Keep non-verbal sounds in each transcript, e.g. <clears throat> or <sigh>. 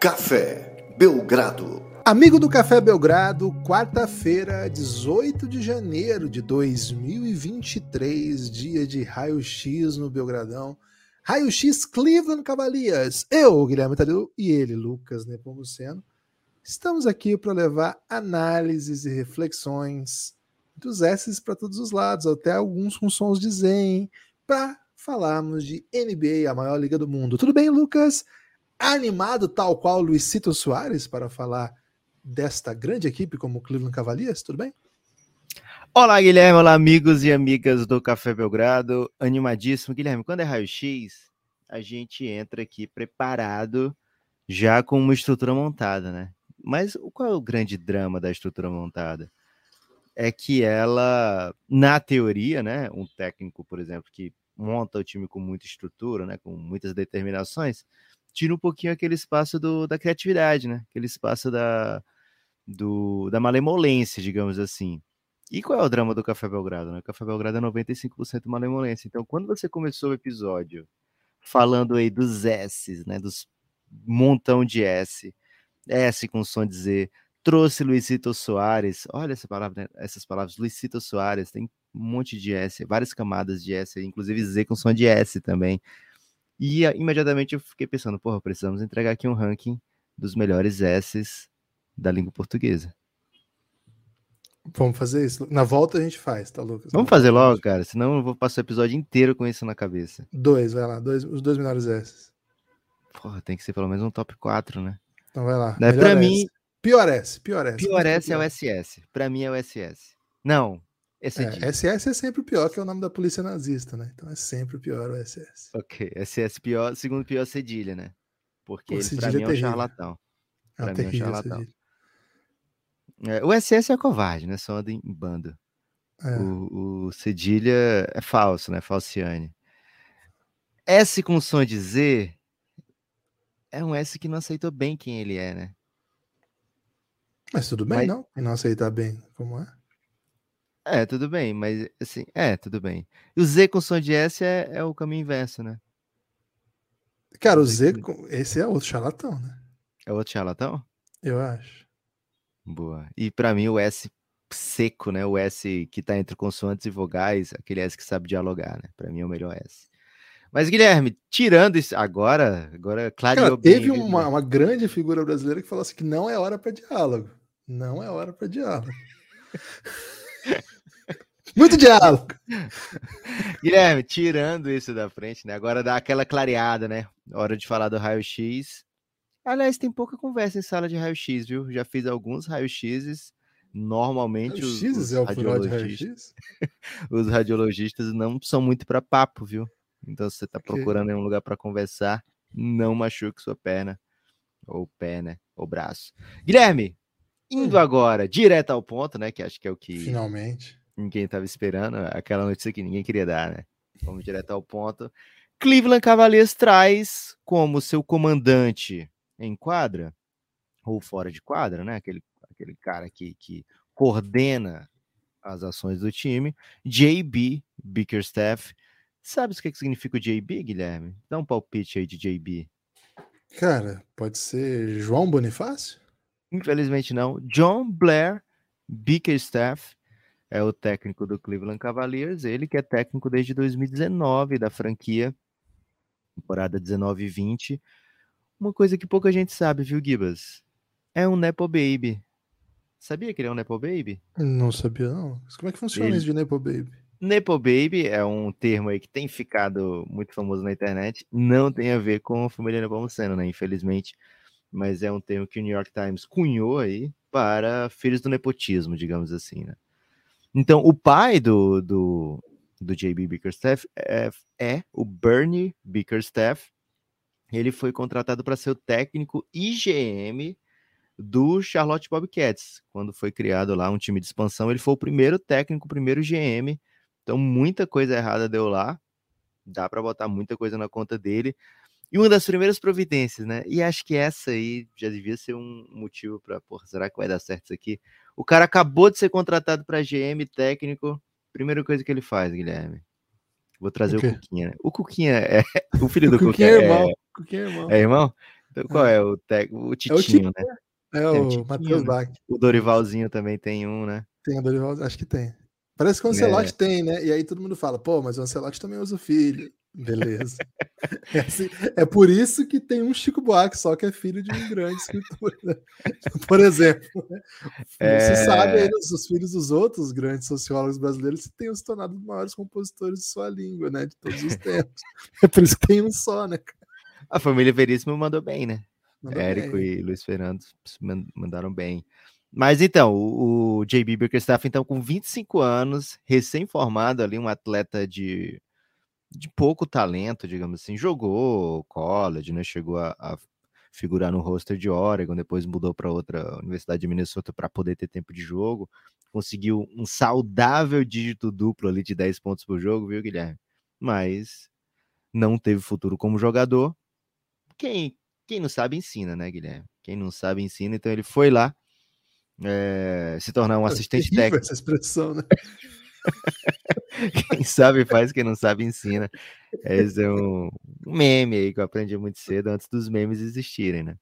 Café Belgrado. Amigo do Café Belgrado, quarta-feira, 18 de janeiro de 2023, dia de raio-x no Belgradão. Raio-x Cleveland Cavaliers. Eu, Guilherme Tadeu, e ele, Lucas Nepomuceno. Estamos aqui para levar análises e reflexões dos S's para todos os lados, até alguns com sons de zen, para falarmos de NBA, a maior liga do mundo. Tudo bem, Lucas? Animado tal qual Luizito Soares para falar desta grande equipe como o Cleveland Cavaliers? Tudo bem? Olá, Guilherme. Olá, amigos e amigas do Café Belgrado. Animadíssimo. Guilherme, quando é raio-x, a gente entra aqui preparado, já com uma estrutura montada, né? Mas qual é o grande drama da estrutura montada? É que ela, na teoria, né? Um técnico, por exemplo, que monta o time com muita estrutura, né? Com muitas determinações, tira um pouquinho aquele espaço do, da criatividade, né? Aquele espaço da, do, da malemolência, digamos assim. E qual é o drama do Café Belgrado? Né? O Café Belgrado é 95% malemolência. Então, quando você começou o episódio falando aí dos S's, né? Dos montão de S, S com som de Z, trouxe Luizito Soares. Olha essa palavra, né? essas palavras, Luizito Soares, tem um monte de S, várias camadas de S, inclusive Z com som de S também. E imediatamente eu fiquei pensando, porra, precisamos entregar aqui um ranking dos melhores S's da língua portuguesa. Vamos fazer isso. Na volta a gente faz, tá, Lucas? Vamos fazer logo, cara, senão eu vou passar o episódio inteiro com isso na cabeça. Dois, vai lá, dois, os dois melhores S's. Porra, tem que ser pelo menos um top 4, né? Então vai lá. Né? Pra mim. Pior S, pior S. Pior S é o SS. Pra mim é o SS. Não, esse é, SS é sempre o pior, que é o nome da polícia nazista, né? Então é sempre o pior o SS. Ok, SS pior, segundo pior cedilha, né? Porque ele pra mim é, é um charlatão. É pra é mim é um charlatão. É, o SS é covarde, né? Só anda em bando. É. O, o cedilha é falso, né? Falciane. S com som de Z é um S que não aceitou bem quem ele é, né? Mas tudo bem, Mas... não? E não aceitar bem como é? É, tudo bem, mas assim, é, tudo bem. E o Z com som de S é, é o caminho inverso, né? Cara, o Z, esse é outro charlatão, né? É outro charlatão? Eu acho. Boa. E para mim o S seco, né? O S que tá entre consoantes e vogais, aquele S que sabe dialogar, né? Para mim é o melhor S. Mas Guilherme, tirando isso agora, agora clareou Cara, teve bem, uma, uma grande figura brasileira que falou assim que não é hora para diálogo. Não é hora para diálogo. <laughs> <laughs> Muito diálogo. <laughs> Guilherme, tirando isso da frente, né? Agora dá aquela clareada, né? Hora de falar do raio-x. Aliás, tem pouca conversa em sala de raio-x, viu? Já fiz alguns raio-x's. Normalmente os, os, é radiologistas, <laughs> os radiologistas não são muito para papo, viu? Então, se você está procurando um lugar para conversar, não machuque sua perna ou pé, né? Ou braço. Guilherme, indo hum. agora direto ao ponto, né? Que acho que é o que finalmente ninguém estava esperando, aquela notícia que ninguém queria dar, né? Vamos direto ao ponto. Cleveland Cavaliers traz como seu comandante em quadra, ou fora de quadra, né? Aquele, aquele cara que, que coordena as ações do time, JB Bickerstaff. Sabe o que significa o JB, Guilherme? Dá um palpite aí de JB. Cara, pode ser João Bonifácio? Infelizmente não. John Blair Bickerstaff é o técnico do Cleveland Cavaliers, ele que é técnico desde 2019 da franquia, temporada 19 e 20. Uma coisa que pouca gente sabe, viu, Gibas? É um Nepo Baby. Sabia que ele é um Nepo Baby? Não sabia, não. Como é que funciona ele... isso de Nepo Baby? Nepo Baby é um termo aí que tem ficado muito famoso na internet. Não tem a ver com a família Nepomuceno, né? Infelizmente. Mas é um termo que o New York Times cunhou aí para filhos do nepotismo, digamos assim, né? Então, o pai do, do, do JB Bickerstaff é, é o Bernie Bickerstaff. Ele foi contratado para ser o técnico IGM do Charlotte Bobcats. Quando foi criado lá um time de expansão, ele foi o primeiro técnico, o primeiro GM. Então, muita coisa errada deu lá. Dá para botar muita coisa na conta dele. E uma das primeiras providências, né? E acho que essa aí já devia ser um motivo para, porra, será que vai dar certo isso aqui? O cara acabou de ser contratado para GM técnico. Primeira coisa que ele faz, Guilherme. Vou trazer o, o Cuquinha. O Cuquinha é <laughs> o filho do Cuquinha. É, é irmão. Cuquinha é irmão. É irmão? Então, qual é, é o, te... o Titinho, é o Titinho, né? É, o, o Matheus né? Bach. O Dorivalzinho também tem um, né? Tem o Dorival, acho que tem. Parece que o Ancelotti é. tem, né? E aí todo mundo fala, pô, mas o Ancelotti também usa o filho. Beleza. é, assim, é, por isso que tem um Chico Buarque só que é filho de um grande escritor. Né? <laughs> Por exemplo, né? É... você sabe aí os, filhos dos outros grandes sociólogos brasileiros que tenham se tornado os maiores compositores de sua língua, né? De todos os tempos. É por isso que tem um só, né? A família Veríssimo mandou bem, né? Mandou Érico bem. e Luiz Fernando mandaram bem. Mas então, o, o JB Bickerstaff, então, com 25 anos, recém-formado ali, um atleta de de pouco talento, digamos assim. Jogou college, né? Chegou a, a figurar no roster de Oregon, depois mudou para outra Universidade de Minnesota para poder ter tempo de jogo. Conseguiu um saudável dígito duplo ali de 10 pontos por jogo, viu, Guilherme? Mas não teve futuro como jogador. Quem, quem não sabe ensina, né, Guilherme? Quem não sabe ensina. Então ele foi lá é, se tornar um é assistente técnico. Essa expressão, né? <laughs> <laughs> Quem sabe faz, quem não sabe ensina. Esse é um meme aí que eu aprendi muito cedo, antes dos memes existirem, né?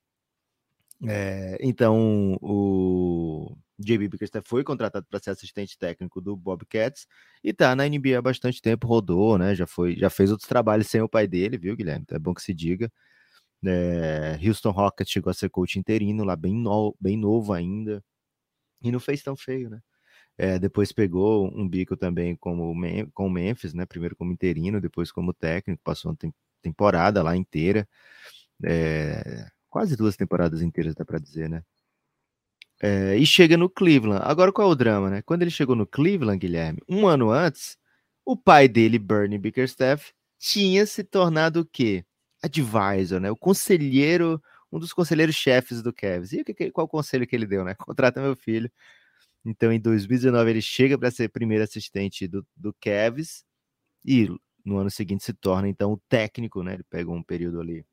É, então, o JB Bickerstaff foi contratado para ser assistente técnico do Bobcats e tá na NBA há bastante tempo, rodou, né? Já foi, já fez outros trabalhos sem o pai dele, viu, Guilherme? Então é bom que se diga. É, Houston Rockets chegou a ser coach interino lá, bem, no, bem novo ainda, e não fez tão feio, né? É, depois pegou um bico também como com o Memphis, né? Primeiro como interino, depois como técnico, passou uma temporada lá inteira. É, quase duas temporadas inteiras, dá para dizer, né? É, e chega no Cleveland. Agora qual é o drama, né? Quando ele chegou no Cleveland, Guilherme, um ano antes, o pai dele, Bernie Bickerstaff, tinha se tornado o quê? Advisor, né? O conselheiro, um dos conselheiros chefes do Cavs. E qual o conselho que ele deu, né? <laughs> Contrata meu filho então, em 2019, ele chega para ser primeiro assistente do, do Cavs e no ano seguinte se torna, então, o técnico, né? Ele pega um período ali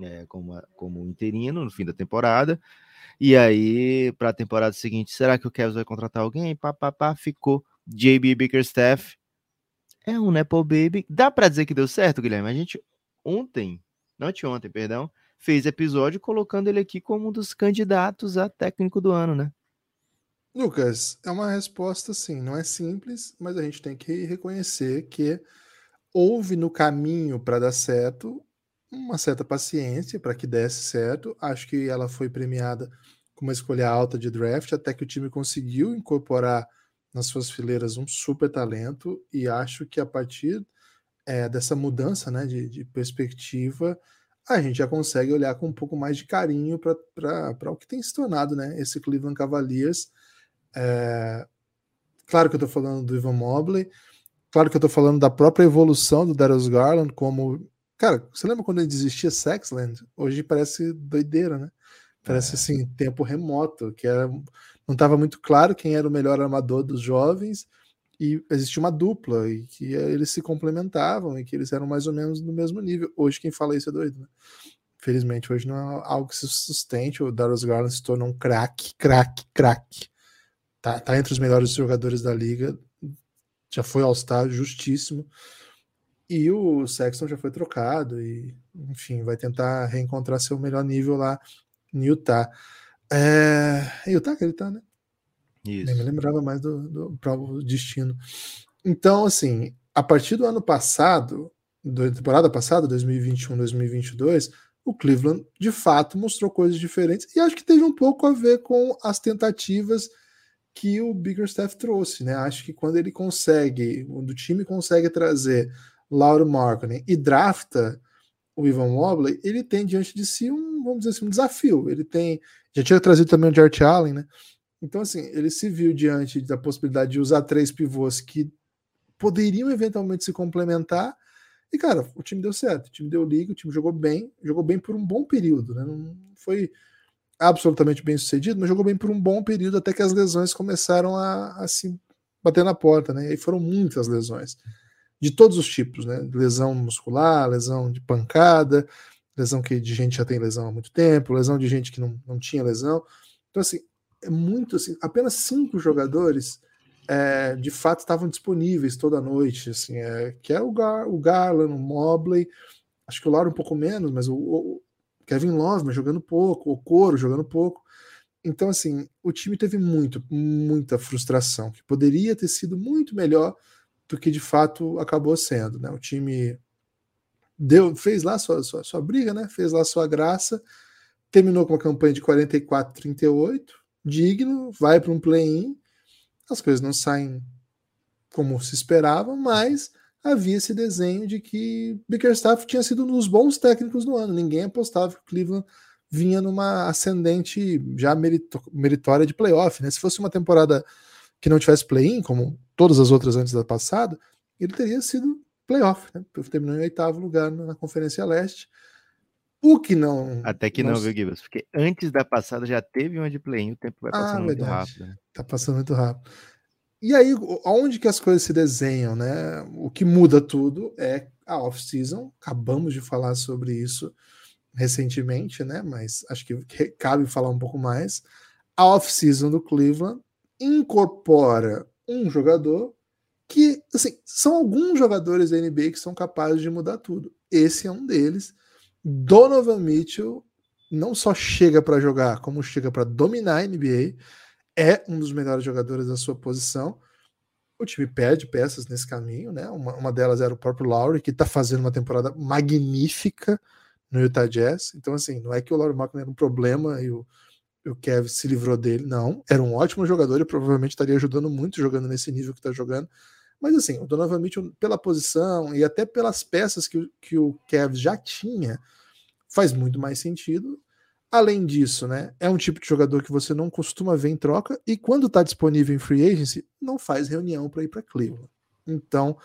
é, como, como interino no fim da temporada. E aí, para a temporada seguinte, será que o Cavs vai contratar alguém? Pá, pá, pá, ficou JB Bickerstaff. É um Nepo Baby. Dá para dizer que deu certo, Guilherme? A gente ontem, não ontem, perdão, fez episódio colocando ele aqui como um dos candidatos a técnico do ano, né? Lucas, é uma resposta sim, não é simples, mas a gente tem que reconhecer que houve no caminho para dar certo uma certa paciência para que desse certo. Acho que ela foi premiada com uma escolha alta de draft, até que o time conseguiu incorporar nas suas fileiras um super talento, e acho que a partir é, dessa mudança né, de, de, perspectiva, a gente já consegue olhar com um pouco mais de carinho para o que tem se tornado né, esse Cleveland Cavaliers é, claro que eu estou falando do Ivan Mobley, claro que eu estou falando da própria evolução do Darius Garland, como. Cara, você lembra quando ele desistia Sexland? Hoje parece doideira, né? Parece é. assim, tempo remoto, que era, não estava muito claro quem era o melhor armador dos jovens, e existia uma dupla, e que eles se complementavam, e que eles eram mais ou menos no mesmo nível. Hoje quem fala isso é doido, né? Felizmente, hoje não é algo que se sustente. O Darius Garland se tornou um craque, craque, craque tá, tá entre os melhores jogadores da liga, já foi All-Star, justíssimo. E o Sexton já foi trocado, e enfim, vai tentar reencontrar seu melhor nível lá em Utah. É, Utah que ele tá, né? Isso. Nem me lembrava mais do, do próprio destino. Então, assim, a partir do ano passado, da temporada passada, 2021, 2022, o Cleveland de fato mostrou coisas diferentes e acho que teve um pouco a ver com as tentativas que o Bickerstaff trouxe, né? Acho que quando ele consegue, quando o time consegue trazer Lauro Markkinen e drafta o Ivan Mobley, ele tem diante de si um, vamos dizer assim, um desafio. Ele tem, já tinha trazido também o Jart Allen, né? Então, assim, ele se viu diante da possibilidade de usar três pivôs que poderiam eventualmente se complementar. E, cara, o time deu certo, o time deu liga, o time jogou bem, jogou bem por um bom período, né? Não foi absolutamente bem sucedido, mas jogou bem por um bom período até que as lesões começaram a, a se bater na porta, né? E foram muitas lesões de todos os tipos, né? Lesão muscular, lesão de pancada, lesão que de gente já tem lesão há muito tempo, lesão de gente que não, não tinha lesão. Então, assim, é muito assim, apenas cinco jogadores é, de fato estavam disponíveis toda noite, assim, é, que é o, Gar, o Garland, o Mobley, acho que o Lauro um pouco menos, mas o, o Kevin Love, mas jogando pouco, o Coro jogando pouco. Então, assim, o time teve muito, muita frustração, que poderia ter sido muito melhor do que de fato acabou sendo. Né? O time deu, fez lá sua, sua, sua briga, né? fez lá sua graça, terminou com uma campanha de 44-38, digno, vai para um play-in. As coisas não saem como se esperava, mas havia esse desenho de que Bickerstaff tinha sido um dos bons técnicos do ano. Ninguém apostava que o Cleveland vinha numa ascendente já meritória de playoff. Né? Se fosse uma temporada que não tivesse play-in, como todas as outras antes da passada, ele teria sido playoff. Né? Terminou em oitavo lugar na Conferência Leste. O que não. Até que não, não viu, Gibbs? Porque antes da passada já teve uma de play-in, o tempo vai passando ah, muito rápido. Né? Tá passando muito rápido. E aí, onde que as coisas se desenham, né? O que muda tudo é a off-season. Acabamos de falar sobre isso recentemente, né? Mas acho que cabe falar um pouco mais. A off-season do Cleveland incorpora um jogador que, assim, são alguns jogadores da NBA que são capazes de mudar tudo. Esse é um deles. Donovan Mitchell não só chega para jogar, como chega para dominar a NBA é um dos melhores jogadores da sua posição. O time perde peças nesse caminho, né? Uma, uma delas era o próprio Lowry, que está fazendo uma temporada magnífica no Utah Jazz. Então, assim, não é que o Lowry Markkinen era um problema e o, o Kevin se livrou dele, não. Era um ótimo jogador e provavelmente estaria ajudando muito jogando nesse nível que está jogando. Mas, assim, o Donovan Mitchell, pela posição e até pelas peças que, que o Kevin já tinha, faz muito mais sentido. Além disso, né, é um tipo de jogador que você não costuma ver em troca e quando está disponível em free agency, não faz reunião para ir para Cleveland. Então,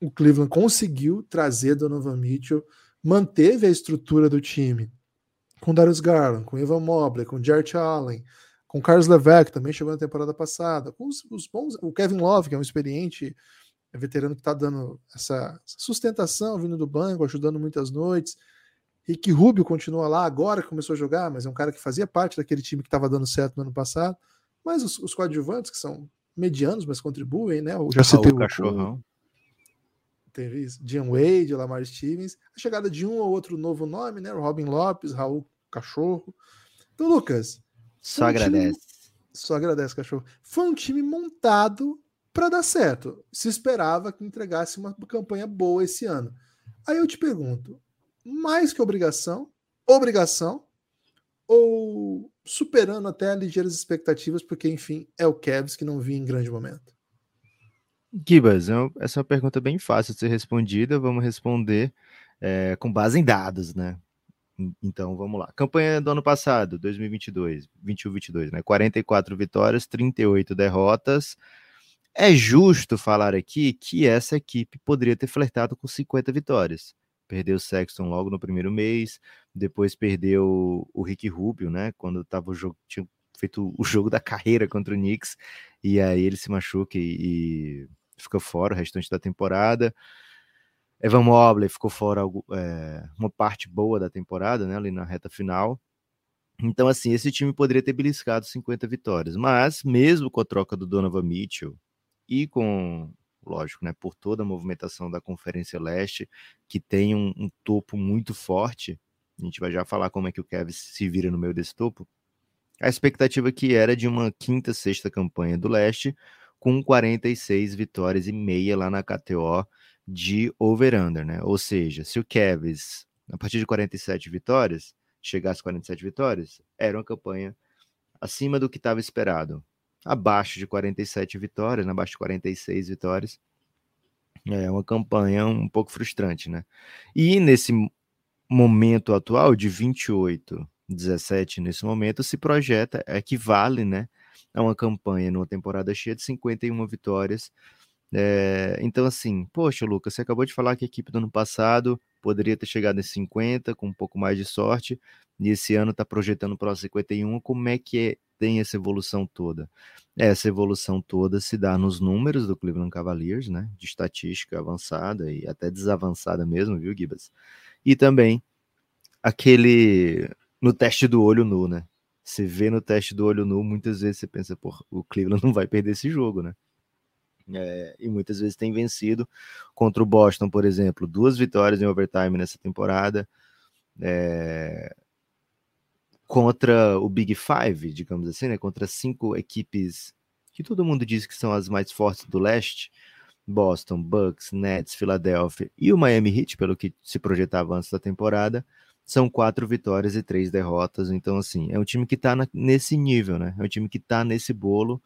o Cleveland conseguiu trazer Donovan Mitchell, manteve a estrutura do time com Darius Garland, com Evan Mobley, com Jarrett Allen, com Carlos Levesque, também chegou na temporada passada, com os, os bons, o Kevin Love, que é um experiente veterano que está dando essa sustentação, vindo do banco, ajudando muitas noites. Rick Rubio continua lá agora, começou a jogar, mas é um cara que fazia parte daquele time que estava dando certo no ano passado. Mas os, os coadjuvantes, que são medianos, mas contribuem, né? Eu já citei o cachorrão. Teve isso. Jim Wade, Lamar Stevens. A chegada de um ou outro novo nome, né? Robin Lopes, Raul Cachorro. Então, Lucas. Só agradece. Time... Só agradece, cachorro. Foi um time montado para dar certo. Se esperava que entregasse uma campanha boa esse ano. Aí eu te pergunto: mais que obrigação, obrigação, ou superando até ligeiras expectativas, porque, enfim, é o Cavs que não vinha em grande momento? Gibas, é essa é uma pergunta bem fácil de ser respondida. Vamos responder é, com base em dados, né? Então vamos lá. Campanha do ano passado, 2022, 21-22, né? 44 vitórias, 38 derrotas. É justo falar aqui que essa equipe poderia ter flertado com 50 vitórias perdeu o Sexton logo no primeiro mês, depois perdeu o Rick Rubio, né? Quando tava o jogo, tinha feito o jogo da carreira contra o Knicks, e aí ele se machuca e, e fica fora o restante da temporada. Evan Mobley ficou fora é, uma parte boa da temporada, né? Ali na reta final. Então, assim, esse time poderia ter beliscado 50 vitórias, mas mesmo com a troca do Donovan Mitchell e com lógico, né, por toda a movimentação da Conferência Leste, que tem um, um, topo muito forte. A gente vai já falar como é que o Kevin se vira no meio desse topo. A expectativa que era de uma quinta, sexta campanha do Leste, com 46 vitórias e meia lá na KTO de over-under, né? Ou seja, se o Kevs, a partir de 47 vitórias, chegasse a 47 vitórias, era uma campanha acima do que estava esperado abaixo de 47 vitórias, né, abaixo de 46 vitórias. É uma campanha um pouco frustrante, né? E nesse momento atual de 28, 17 nesse momento se projeta equivale, né, a uma campanha numa temporada cheia de 51 vitórias. É, então assim, poxa, Lucas, você acabou de falar que a equipe do ano passado poderia ter chegado em 50 com um pouco mais de sorte, e esse ano está projetando para 51. Como é que é tem essa evolução toda? Essa evolução toda se dá nos números do Cleveland Cavaliers, né? De estatística avançada e até desavançada mesmo, viu, Gibas? E também aquele no teste do olho nu, né? Você vê no teste do olho nu, muitas vezes você pensa, pô, o Cleveland <laughs> não vai perder esse jogo, né? É, e muitas vezes tem vencido contra o Boston, por exemplo, duas vitórias em overtime nessa temporada. É, contra o Big Five, digamos assim, né? Contra cinco equipes que todo mundo diz que são as mais fortes do leste. Boston, Bucks, Nets, Philadelphia e o Miami Heat, pelo que se projetava antes da temporada, são quatro vitórias e três derrotas. Então, assim, é um time que está nesse nível, né? É um time que está nesse bolo,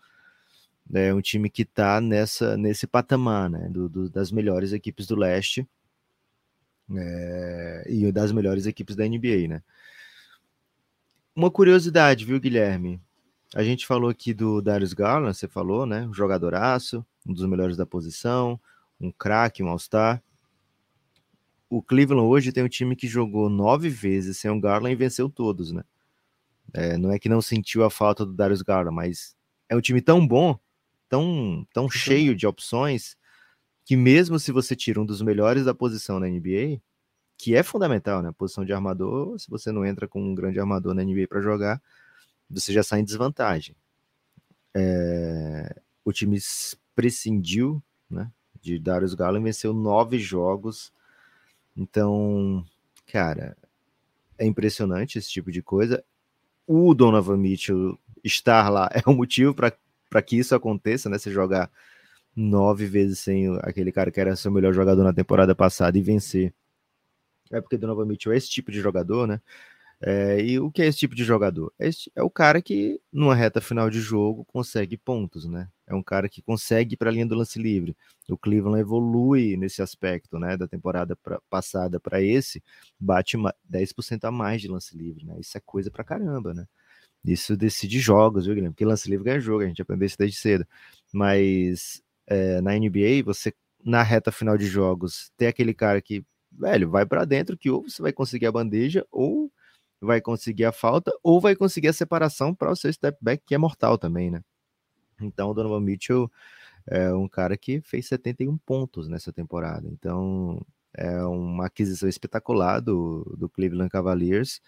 né? um time que está nessa, nesse patamar, né? Do, do, das melhores equipes do leste é, e das melhores equipes da NBA, né? Uma curiosidade, viu, Guilherme? A gente falou aqui do Darius Garland, você falou, né? Um jogadoraço, um dos melhores da posição, um craque, um all-star o Cleveland hoje tem um time que jogou nove vezes sem o Garland e venceu todos, né? É, não é que não sentiu a falta do Darius Garland, mas é um time tão bom, tão, tão cheio de opções, que mesmo se você tira um dos melhores da posição na NBA, que é fundamental, né? A posição de armador, se você não entra com um grande armador na NBA para jogar, você já sai em desvantagem. É, o time prescindiu, né? De Darius Garland venceu nove jogos então, cara, é impressionante esse tipo de coisa. O Donovan Mitchell estar lá <laughs> é o motivo para que isso aconteça, né? Você jogar nove vezes sem aquele cara que era seu melhor jogador na temporada passada e vencer. É porque Donovan Mitchell é esse tipo de jogador, né? É, e o que é esse tipo de jogador? É, esse, é, o cara que, numa reta final de jogo, consegue pontos, né? É um cara que consegue para a linha do lance livre. O Cleveland evolui nesse aspecto, né? Da temporada pra, passada para esse, bate 10% a mais de lance livre, né? Isso é coisa pra caramba, né? Isso decide jogos, viu, Guilherme? Porque lance livre ganha jogo, a gente aprendeu isso desde cedo. Mas é, na NBA, você, na reta final de jogos, tem aquele cara que, velho, vai para dentro que ou você vai conseguir a bandeja ou vai conseguir a falta ou vai conseguir a separação para o seu step back, que é mortal também, né? Então, o Donovan Mitchell é um cara que fez 71 pontos nessa temporada. Então, é uma aquisição espetacular do, do Cleveland Cavaliers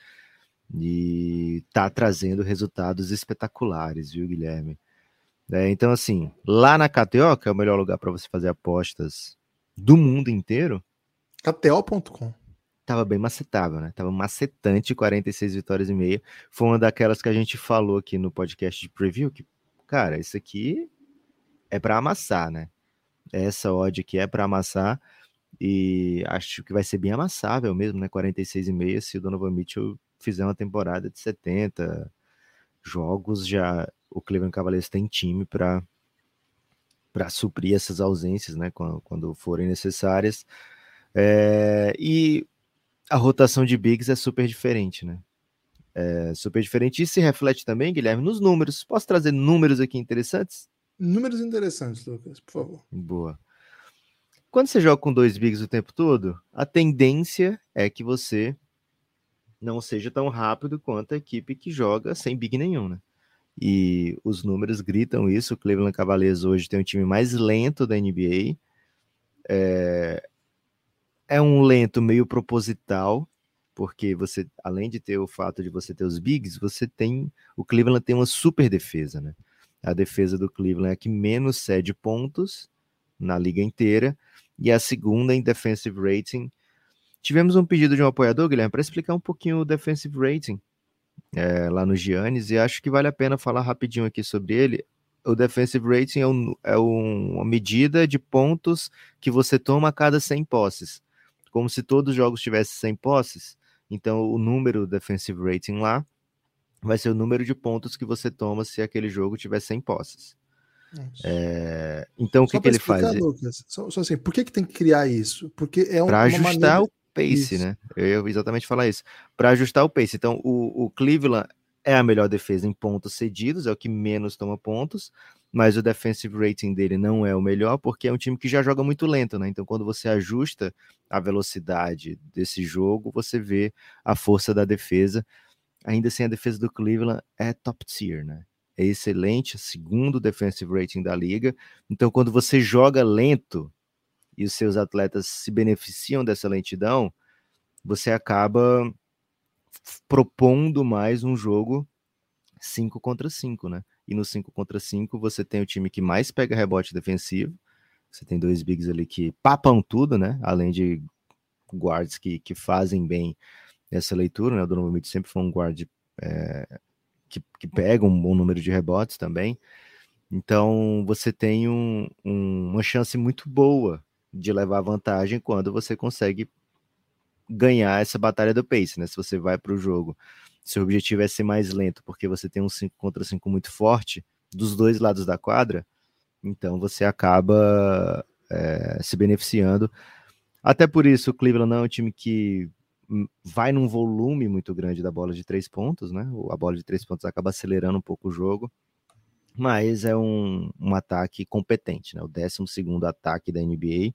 e tá trazendo resultados espetaculares, viu, Guilherme? É, então, assim, lá na KTO, que é o melhor lugar para você fazer apostas do mundo inteiro. KTO.com tava bem macetável, né? Tava macetante, 46 vitórias e meia. Foi uma daquelas que a gente falou aqui no podcast de preview, que, cara, isso aqui é para amassar, né? Essa odd aqui é para amassar e acho que vai ser bem amassável mesmo, né? 46 e meia se o Donovan Mitchell fizer uma temporada de 70 jogos, já o Cleveland Cavaliers tem time para para suprir essas ausências, né, quando, quando forem necessárias. É, e a rotação de bigs é super diferente, né? É super diferente. E se reflete também, Guilherme, nos números. Posso trazer números aqui interessantes? Números interessantes, Lucas, por favor. Boa. Quando você joga com dois bigs o tempo todo, a tendência é que você não seja tão rápido quanto a equipe que joga sem big nenhum, né? E os números gritam isso. O Cleveland Cavaliers hoje tem o time mais lento da NBA. É, é um lento meio proposital, porque você, além de ter o fato de você ter os bigs, você tem o Cleveland tem uma super defesa, né? A defesa do Cleveland é a que menos cede pontos na liga inteira e a segunda em defensive rating. Tivemos um pedido de um apoiador, Guilherme, para explicar um pouquinho o defensive rating é, lá no Giannis e acho que vale a pena falar rapidinho aqui sobre ele. O defensive rating é, um, é um, uma medida de pontos que você toma a cada 100 posses como se todos os jogos tivessem 100 posses. Então, o número defensive rating lá vai ser o número de pontos que você toma se aquele jogo tiver 100 posses. É, então, o que, que ele faz? Lucas, só, só, assim, por que, que tem que criar isso? Porque é um, Para ajustar maneira... o pace, isso. né? Eu ia exatamente falar isso. Para ajustar o pace. Então, o, o Cleveland é a melhor defesa em pontos cedidos, é o que menos toma pontos mas o defensive rating dele não é o melhor porque é um time que já joga muito lento, né? Então, quando você ajusta a velocidade desse jogo, você vê a força da defesa. Ainda assim, a defesa do Cleveland é top tier, né? É excelente, segundo defensive rating da liga. Então, quando você joga lento e os seus atletas se beneficiam dessa lentidão, você acaba propondo mais um jogo 5 contra 5, né? E no 5 contra 5 você tem o time que mais pega rebote defensivo. Você tem dois bigs ali que papam tudo, né? Além de guards que, que fazem bem essa leitura, né? O Donovan Mitchell sempre foi um guard é, que, que pega um bom número de rebotes também. Então você tem um, um, uma chance muito boa de levar vantagem quando você consegue ganhar essa batalha do pace, né? Se você vai para o jogo, seu objetivo é ser mais lento, porque você tem um 5 contra 5 muito forte dos dois lados da quadra, então você acaba é, se beneficiando. Até por isso, o Cleveland não é um time que vai num volume muito grande da bola de três pontos, né? A bola de três pontos acaba acelerando um pouco o jogo, mas é um, um ataque competente, né? O 12 ataque da NBA.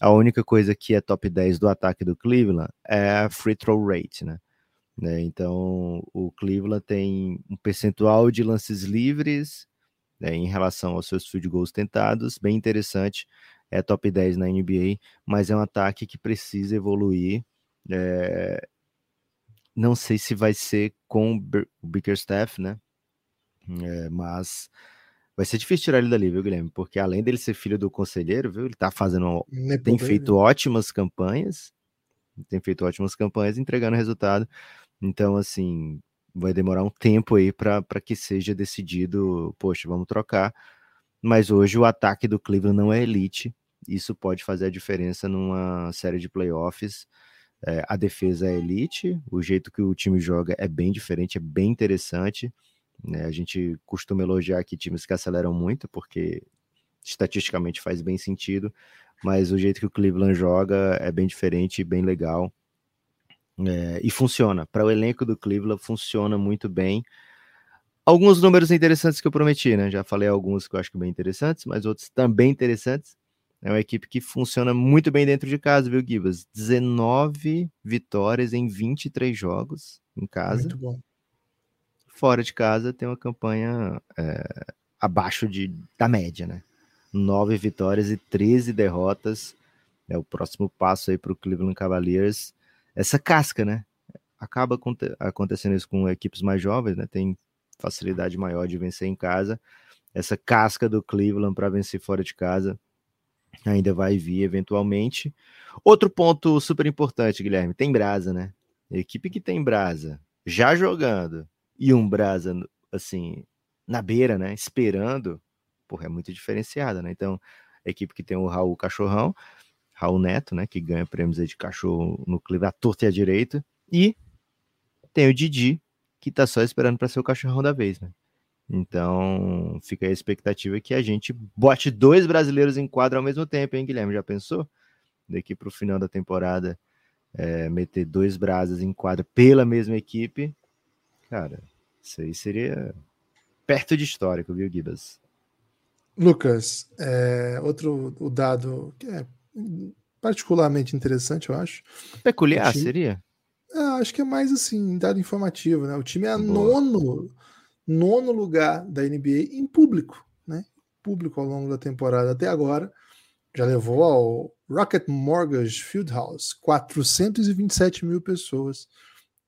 A única coisa que é top 10 do ataque do Cleveland é a free throw rate, né? né? Então, o Cleveland tem um percentual de lances livres né, em relação aos seus field goals tentados, bem interessante. É top 10 na NBA, mas é um ataque que precisa evoluir. É... Não sei se vai ser com o Bickerstaff, né? É, mas vai ser difícil tirar ele dali, viu, Guilherme? Porque além dele ser filho do conselheiro, viu? Ele tá fazendo. tem feito ótimas campanhas. Tem feito ótimas campanhas, entregando resultado. Então, assim, vai demorar um tempo aí para que seja decidido, poxa, vamos trocar. Mas hoje o ataque do Cleveland não é elite. Isso pode fazer a diferença numa série de playoffs. É, a defesa é elite, o jeito que o time joga é bem diferente, é bem interessante. Né? A gente costuma elogiar aqui times que aceleram muito, porque estatisticamente faz bem sentido, mas o jeito que o Cleveland joga é bem diferente bem legal. É, e funciona. Para o elenco do Cleveland, funciona muito bem. Alguns números interessantes que eu prometi, né? Já falei alguns que eu acho que bem interessantes, mas outros também interessantes. É uma equipe que funciona muito bem dentro de casa, viu, Gibas? 19 vitórias em 23 jogos em casa. Muito bom. Fora de casa tem uma campanha é, abaixo de, da média, né? 9 vitórias e 13 derrotas. É o próximo passo aí para o Cleveland Cavaliers essa casca, né? Acaba acontecendo isso com equipes mais jovens, né? Tem facilidade maior de vencer em casa. Essa casca do Cleveland para vencer fora de casa ainda vai vir eventualmente. Outro ponto super importante, Guilherme, tem brasa, né? equipe que tem brasa já jogando e um brasa assim na beira, né? Esperando, porra, é muito diferenciada, né? Então, a equipe que tem o Raul Cachorrão Raul Neto, né, que ganha prêmios de cachorro no clipe à torta e à direita, e tem o Didi, que tá só esperando para ser o cachorrão da vez, né? Então, fica a expectativa que a gente bote dois brasileiros em quadra ao mesmo tempo, hein, Guilherme? Já pensou? Daqui para o final da temporada, é, meter dois brasas em quadra pela mesma equipe, cara, isso aí seria perto de histórico, viu, Gibas? Lucas, é, outro o dado que é particularmente interessante, eu acho. Peculiar, time, seria? É, acho que é mais assim, dado informativo, né? O time é nono, nono lugar da NBA em público, né? Público ao longo da temporada até agora. Já levou ao Rocket Mortgage Fieldhouse 427 mil pessoas.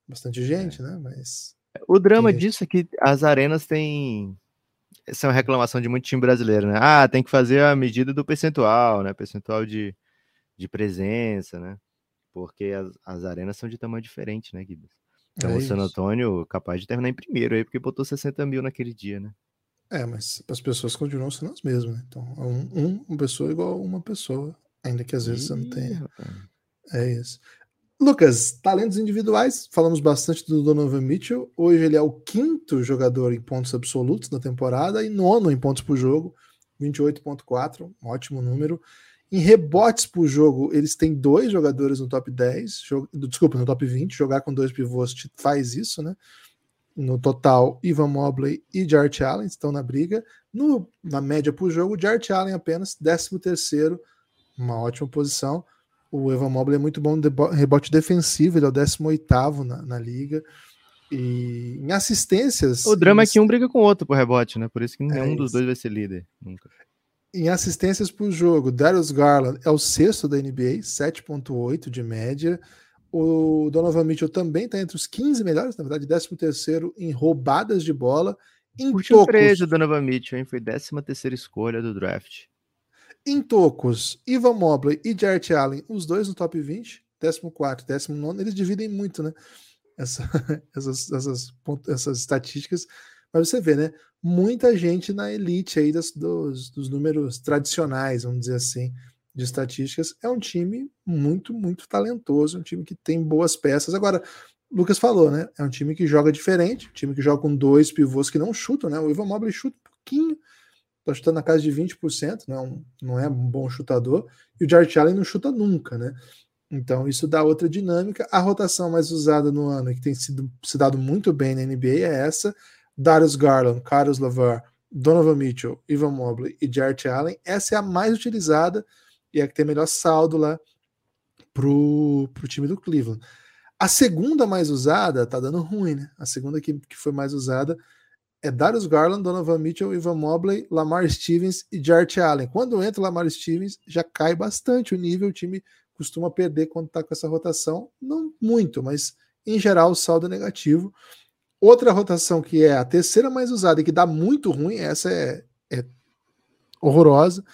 Bastante gente, é. né? Mas. O drama disso é que as arenas têm essa é uma reclamação de muito time brasileiro, né? Ah, tem que fazer a medida do percentual, né? Percentual de, de presença, né? Porque as, as arenas são de tamanho diferente, né, Guilherme? Então é o San Antônio capaz de terminar em primeiro aí, porque botou 60 mil naquele dia, né? É, mas as pessoas continuam sendo as mesmas, né? Então, um, um, uma pessoa igual uma pessoa, ainda que às vezes Ih, você não tenha. É isso. Lucas, talentos individuais, falamos bastante do Donovan Mitchell. Hoje ele é o quinto jogador em pontos absolutos na temporada e nono em pontos por jogo, 28,4, um ótimo número. Em rebotes por jogo, eles têm dois jogadores no top 10, desculpa, no top 20. Jogar com dois pivôs faz isso, né? No total, Ivan Mobley e Jart Allen estão na briga. No, na média por jogo, Jart Allen apenas 13 terceiro, uma ótima posição. O Evan Mobley é muito bom no rebote defensivo, ele é o 18 na, na liga. E em assistências. O drama é que um briga com o outro por rebote, né? Por isso que nenhum é dos dois vai ser líder. Nunca. Em assistências por jogo, Darius Garland é o sexto da NBA, 7,8 de média. O Donovan Mitchell também está entre os 15 melhores, na verdade, 13 terceiro em roubadas de bola. Em Por surpresa, Donovan Mitchell, hein? Foi 13 terceira escolha do draft. Em tocos, Ivan Mobley e Jarrett Allen, os dois no top 20, 14, 19, eles dividem muito, né? essa, <laughs> essas, essas, essas estatísticas, mas você vê, né? Muita gente na elite aí das, dos, dos números tradicionais, vamos dizer assim, de estatísticas. É um time muito, muito talentoso, um time que tem boas peças. Agora, Lucas falou, né? É um time que joga diferente, um time que joga com dois pivôs que não chutam, né? O Ivan Mobley chuta um pouquinho, tá chutando na casa de 20%, não é um, não é um bom chutador, e o Jarrett Allen não chuta nunca, né? Então isso dá outra dinâmica. A rotação mais usada no ano, que tem sido se dado muito bem na NBA, é essa: Darius Garland, Carlos Lavar, Donovan Mitchell, Ivan Mobley e Jarrett Allen. Essa é a mais utilizada e é a que tem melhor saldo lá pro, pro time do Cleveland. A segunda mais usada tá dando ruim, né? A segunda que, que foi mais usada é Darius Garland, Donovan Mitchell, Ivan Mobley, Lamar Stevens e Jarrett Allen. Quando entra Lamar Stevens, já cai bastante o nível, o time costuma perder quando está com essa rotação. Não muito, mas em geral o saldo é negativo. Outra rotação que é a terceira mais usada e que dá muito ruim, essa é, é horrorosa.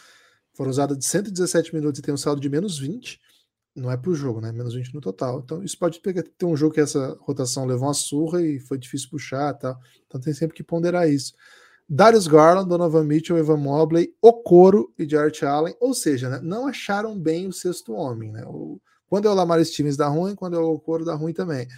Foram usadas de 117 minutos e tem um saldo de menos 20 não é por jogo, né? Menos 20 no total. Então, isso pode pegar, ter um jogo que essa rotação levou uma surra e foi difícil puxar tá? Então, tem sempre que ponderar isso. Darius Garland, Donovan Mitchell, Evan Mobley, Okoro e Jarrett Allen, ou seja, né, não acharam bem o sexto homem. Né? O, quando é o Lamar Stevens dá ruim, quando é o Okoro dá ruim também.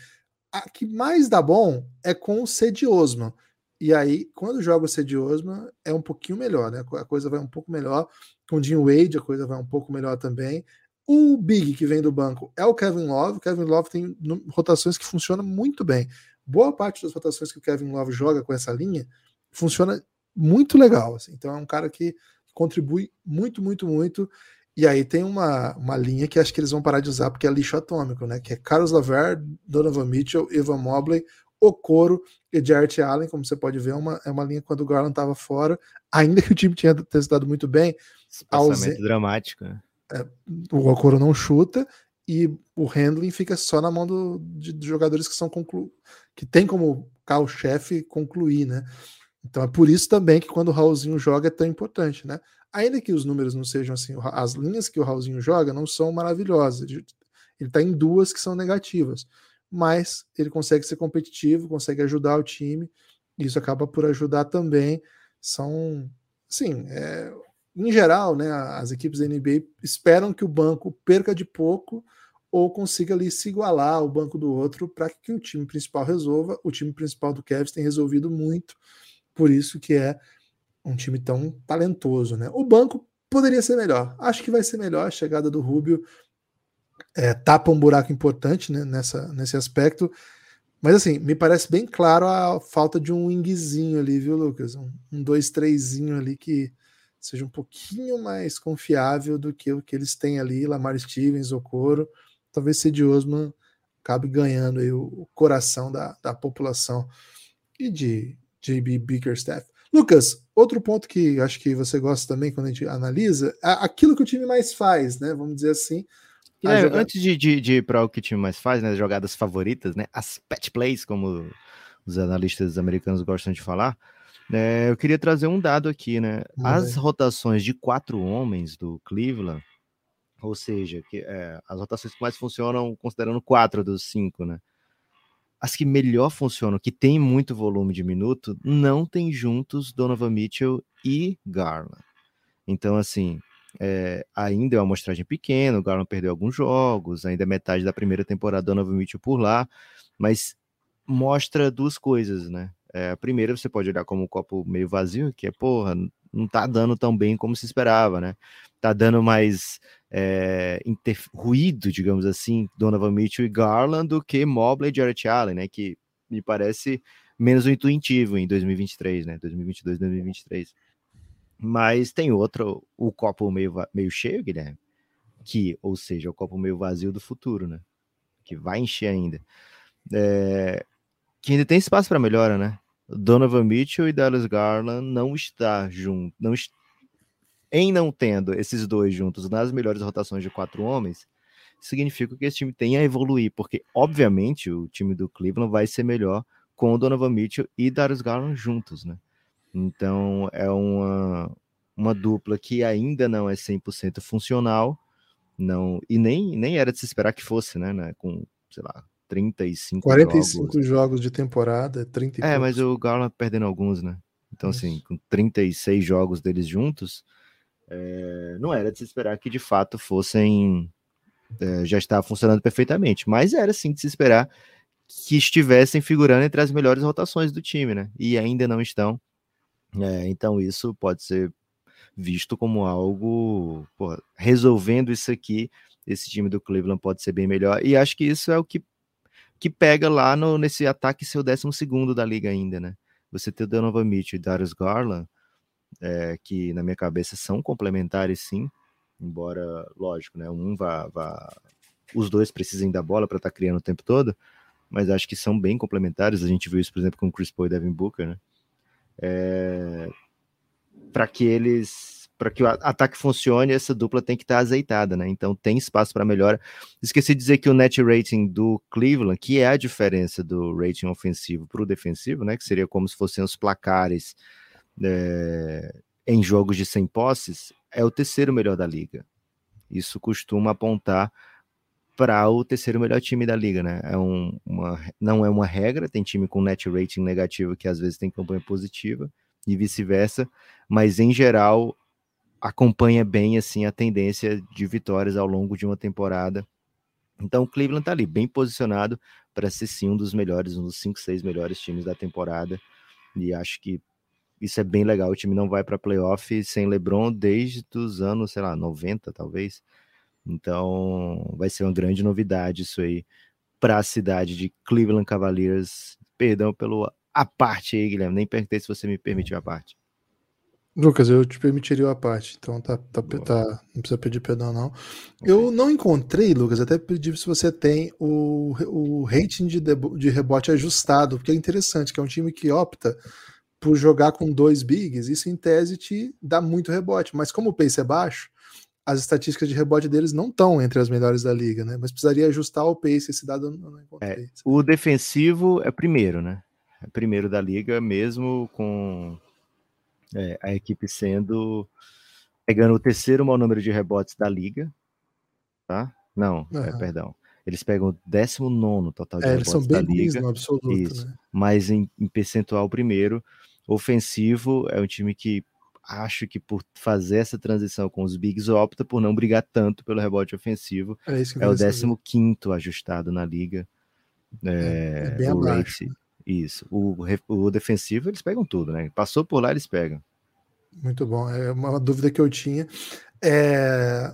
A que mais dá bom é com o Cedi Osman. E aí, quando joga o Cedi Osman, é um pouquinho melhor, né? A coisa vai um pouco melhor. Com o Jim Wade, a coisa vai um pouco melhor também. O Big que vem do banco é o Kevin Love. O Kevin Love tem rotações que funcionam muito bem. Boa parte das rotações que o Kevin Love joga com essa linha funciona muito legal. Assim. Então é um cara que contribui muito, muito, muito. E aí tem uma, uma linha que acho que eles vão parar de usar porque é lixo atômico, né? Que é Carlos Laver, Donovan Mitchell, Evan Mobley, Okoro e Jarrett Allen. Como você pode ver, é uma, é uma linha quando o Garland estava fora, ainda que o time tinha testado muito bem. Espaçamento dramático, né? É, o Okoro não chuta e o handling fica só na mão do, de, de jogadores que são conclu que tem como carro-chefe concluir, né? Então é por isso também que quando o Raulzinho joga é tão importante, né? Ainda que os números não sejam assim, as linhas que o Raulzinho joga não são maravilhosas. Ele está em duas que são negativas, mas ele consegue ser competitivo, consegue ajudar o time. E isso acaba por ajudar também. São, sim, é, em geral, né, as equipes da NBA esperam que o banco perca de pouco ou consiga ali se igualar ao banco do outro para que o time principal resolva. O time principal do Cavs tem resolvido muito, por isso que é um time tão talentoso, né? O banco poderia ser melhor. Acho que vai ser melhor a chegada do Rubio. É, tapa um buraco importante né, nessa, nesse aspecto. Mas assim, me parece bem claro a falta de um wingzinho ali, viu, Lucas? Um 2-3zinho ali que seja um pouquinho mais confiável do que o que eles têm ali, Lamar Stevens, Okoro, talvez Cedi Osman acabe ganhando aí o, coração da, da população e de JB Bickerstaff. Lucas, outro ponto que acho que você gosta também quando a gente analisa, é aquilo que o time mais faz, né? Vamos dizer assim. É. Antes de, de, de ir para o que o time mais faz, né? Jogadas favoritas, né? As pet plays, como os analistas americanos gostam de falar. É, eu queria trazer um dado aqui, né? As rotações de quatro homens do Cleveland, ou seja, que, é, as rotações que mais funcionam considerando quatro dos cinco, né? As que melhor funcionam, que tem muito volume de minuto, não tem juntos Donovan Mitchell e Garland. Então, assim, é, ainda é uma amostragem pequena, o Garland perdeu alguns jogos, ainda é metade da primeira temporada Donovan Mitchell por lá, mas mostra duas coisas, né? É, a primeira você pode olhar como um copo meio vazio, que é, porra, não tá dando tão bem como se esperava, né? Tá dando mais é, ruído, digamos assim, Donovan Mitchell e Garland do que Mobley e Jarrett Allen, né? Que me parece menos intuitivo em 2023, né? 2022, 2023. Mas tem outro, o copo meio, meio cheio, Guilherme, que, ou seja, o copo meio vazio do futuro, né? Que vai encher ainda. É, que ainda tem espaço para melhora, né? Donovan Mitchell e Dallas Garland não está junto, não est... em não tendo esses dois juntos nas melhores rotações de quatro homens, significa que esse time tem a evoluir, porque obviamente o time do Cleveland vai ser melhor com o Donovan Mitchell e Darius Garland juntos, né? Então é uma, uma dupla que ainda não é 100% funcional, não e nem, nem era de se esperar que fosse, né, né? Com, sei lá, 35 45 jogos. jogos de temporada, 30 e É, poucos. mas o Garland perdendo alguns, né? Então, assim, Isso. com 36 jogos deles juntos, é, não era de se esperar que de fato fossem. é, já estava funcionando perfeitamente, mas era sim de se esperar que estivessem figurando entre as melhores rotações do time, né? E ainda não estão. É, então, isso pode ser visto como algo. pô, resolvendo isso aqui, esse time do Cleveland pode ser bem melhor. E acho que isso é o que, que pega lá no, nesse ataque seu 12 da liga ainda, né? Você ter o Donovan Mitchell e Darius Garland, é, que na minha cabeça são complementares sim, embora, lógico, né? Um vá. vá os dois precisem da bola para estar criando o tempo todo, mas acho que são bem complementares. A gente viu isso, por exemplo, com o Chris Paul e Devin Booker, né? É, para que eles para que o ataque funcione, essa dupla tem que estar azeitada, né? Então tem espaço para melhora. Esqueci de dizer que o net rating do Cleveland, que é a diferença do rating ofensivo para o defensivo, né? Que seria como se fossem os placares é, em jogos de 100 posses, é o terceiro melhor da liga. Isso costuma apontar para o terceiro melhor time da liga, né? É um, uma, não é uma regra, tem time com net rating negativo que às vezes tem campanha positiva e vice-versa, mas em geral acompanha bem assim a tendência de vitórias ao longo de uma temporada. Então o Cleveland tá ali bem posicionado para ser sim um dos melhores, um dos cinco, seis melhores times da temporada. E acho que isso é bem legal. O time não vai para playoff sem LeBron desde os anos, sei lá, 90 talvez. Então vai ser uma grande novidade isso aí para a cidade de Cleveland Cavaliers. Perdão pelo a parte aí, Guilherme. Nem perguntei se você me permitiu a parte. Lucas, eu te permitiria a parte, então tá, tá, tá, não precisa pedir perdão, não. Eu não encontrei, Lucas, até pedi se você tem o, o rating de, de rebote ajustado, porque é interessante, que é um time que opta por jogar com dois bigs, isso em tese te dá muito rebote, mas como o pace é baixo, as estatísticas de rebote deles não estão entre as melhores da liga, né? Mas precisaria ajustar o pace, esse dado eu não encontrei. É, o defensivo é primeiro, né? É primeiro da liga, mesmo com é, a equipe sendo pegando o terceiro maior número de rebotes da liga, tá? Não, é, perdão. Eles pegam o 19 total de é, rebotes eles são bem da liga. no absoluto, Isso. Né? Mas em, em percentual primeiro, ofensivo é um time que acho que por fazer essa transição com os bigs opta por não brigar tanto pelo rebote ofensivo. É, isso que é o 15 ajustado na liga. É, é bem o abaixo. rate, isso. O, o defensivo eles pegam tudo, né? Passou por lá, eles pegam. Muito bom. É uma dúvida que eu tinha. É...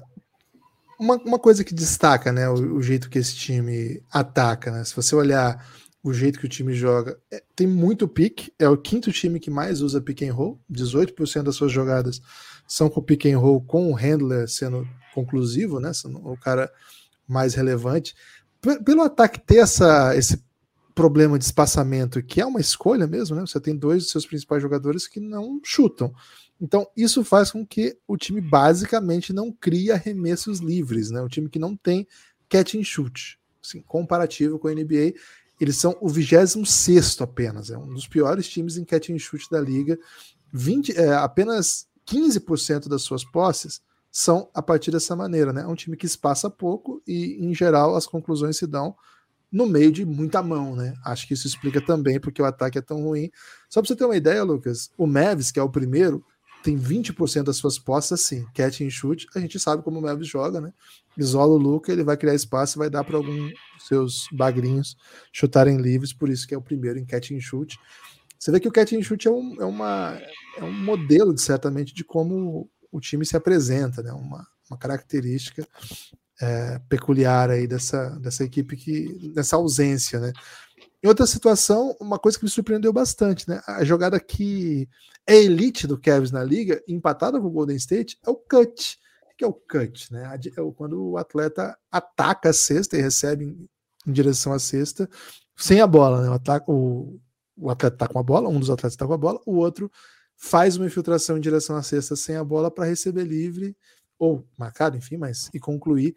Uma, uma coisa que destaca, né? O, o, jeito que esse time ataca, né? Se você olhar o jeito que o time joga, é, tem muito pick. É o quinto time que mais usa pick and roll. 18% das suas jogadas são com pick and roll, com o handler sendo conclusivo, né? Sendo o cara mais relevante. P pelo ataque ter essa, esse problema de espaçamento, que é uma escolha mesmo, né? Você tem dois dos seus principais jogadores que não chutam. Então, isso faz com que o time basicamente não crie arremessos livres, né? Um time que não tem catch and shoot. Assim, comparativo com a NBA, eles são o 26 apenas. É um dos piores times em catch and shoot da liga. 20, é, apenas 15% das suas posses são a partir dessa maneira, né? É um time que espaça pouco e, em geral, as conclusões se dão no meio de muita mão, né? Acho que isso explica também porque o ataque é tão ruim. Só para você ter uma ideia, Lucas, o Mavis, que é o primeiro, tem 20% das suas posses assim, catch and shoot. A gente sabe como o Mavis joga, né? Isola o Luca, ele vai criar espaço e vai dar para algum seus bagrinhos chutarem livres, por isso que é o primeiro em catch and shoot. Você vê que o catch and shoot é um, é uma, é um modelo, de, certamente, de como o time se apresenta, né? Uma, uma característica é, peculiar aí dessa, dessa equipe que dessa ausência, né? Em outra situação, uma coisa que me surpreendeu bastante, né? A jogada que é elite do Cavs na liga, empatada com o Golden State, é o cut. O que é o cut, né? É quando o atleta ataca a cesta e recebe em, em direção à cesta sem a bola, né? O, ataca, o, o atleta tá com a bola, um dos atletas está com a bola, o outro faz uma infiltração em direção à cesta sem a bola para receber livre ou marcado, enfim, mas e concluir.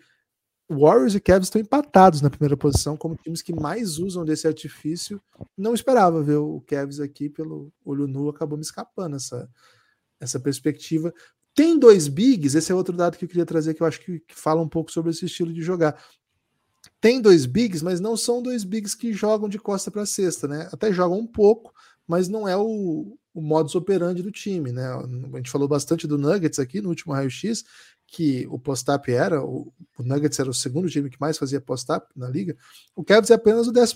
Warriors e Cavs estão empatados na primeira posição como times que mais usam desse artifício. Não esperava ver o Cavs aqui pelo olho nu, acabou me escapando essa, essa perspectiva. Tem dois bigs, esse é outro dado que eu queria trazer que eu acho que, que fala um pouco sobre esse estilo de jogar. tem dois bigs, mas não são dois bigs que jogam de costa para cesta, né? Até jogam um pouco, mas não é o, o modus operandi do time, né? A gente falou bastante do Nuggets aqui no último raio-x, que o post-up era, o, o, Nuggets era o segundo time que mais fazia post-up na liga, o Cavs é apenas o 14.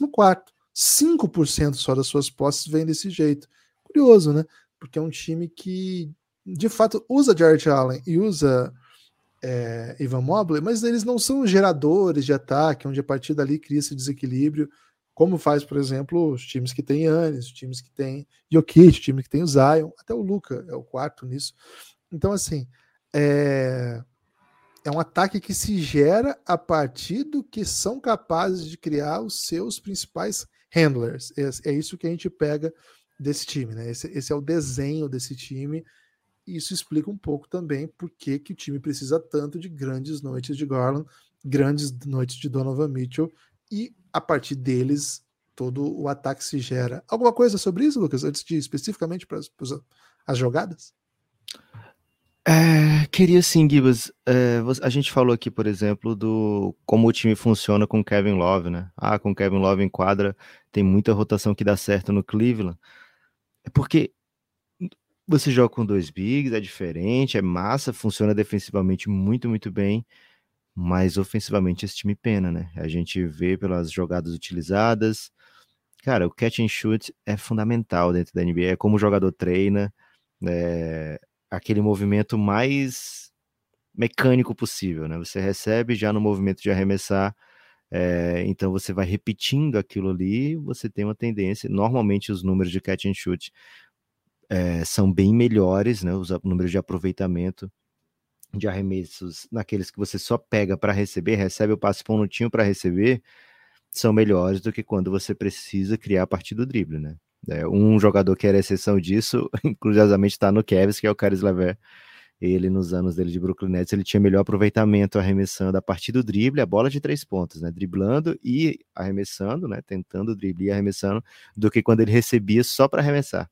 5% só das suas posses vem desse jeito. Curioso, né? Porque é um time que de fato usa Jared Allen e usa é, Ivan Mobley, mas eles não são geradores de ataque, onde a partir dali cria esse desequilíbrio, como faz, por exemplo, os times que têm Yannis, os times que têm Jokic, o time que tem o Zion, até o Luca é o quarto nisso. Então, assim, é, é um ataque que se gera a partir do que são capazes de criar os seus principais handlers. É, é isso que a gente pega desse time, né? Esse, esse é o desenho desse time isso explica um pouco também por que, que o time precisa tanto de grandes noites de Garland, grandes noites de Donovan Mitchell, e a partir deles todo o ataque se gera. Alguma coisa sobre isso, Lucas, antes de especificamente para as jogadas? É, queria sim, Gibas. É, a gente falou aqui, por exemplo, do como o time funciona com Kevin Love, né? Ah, com Kevin Love em quadra, tem muita rotação que dá certo no Cleveland. É porque você joga com dois bigs, é diferente, é massa, funciona defensivamente muito, muito bem, mas ofensivamente esse time pena, né? A gente vê pelas jogadas utilizadas. Cara, o catch and shoot é fundamental dentro da NBA, é como o jogador treina, é aquele movimento mais mecânico possível, né? Você recebe já no movimento de arremessar, é, então você vai repetindo aquilo ali, você tem uma tendência. Normalmente os números de catch and shoot é, são bem melhores, né? Os números de aproveitamento de arremessos naqueles que você só pega para receber, recebe o passe pontinho para receber, são melhores do que quando você precisa criar a partir do drible, né? É, um jogador que era exceção disso, <laughs> curiosamente está no Cavs, que é o Caris Lever. Ele, nos anos dele de Brooklyn Nets, ele tinha melhor aproveitamento arremessando a partir do drible, a bola de três pontos, né? Driblando e arremessando, né? Tentando driblar e arremessando, do que quando ele recebia só para arremessar.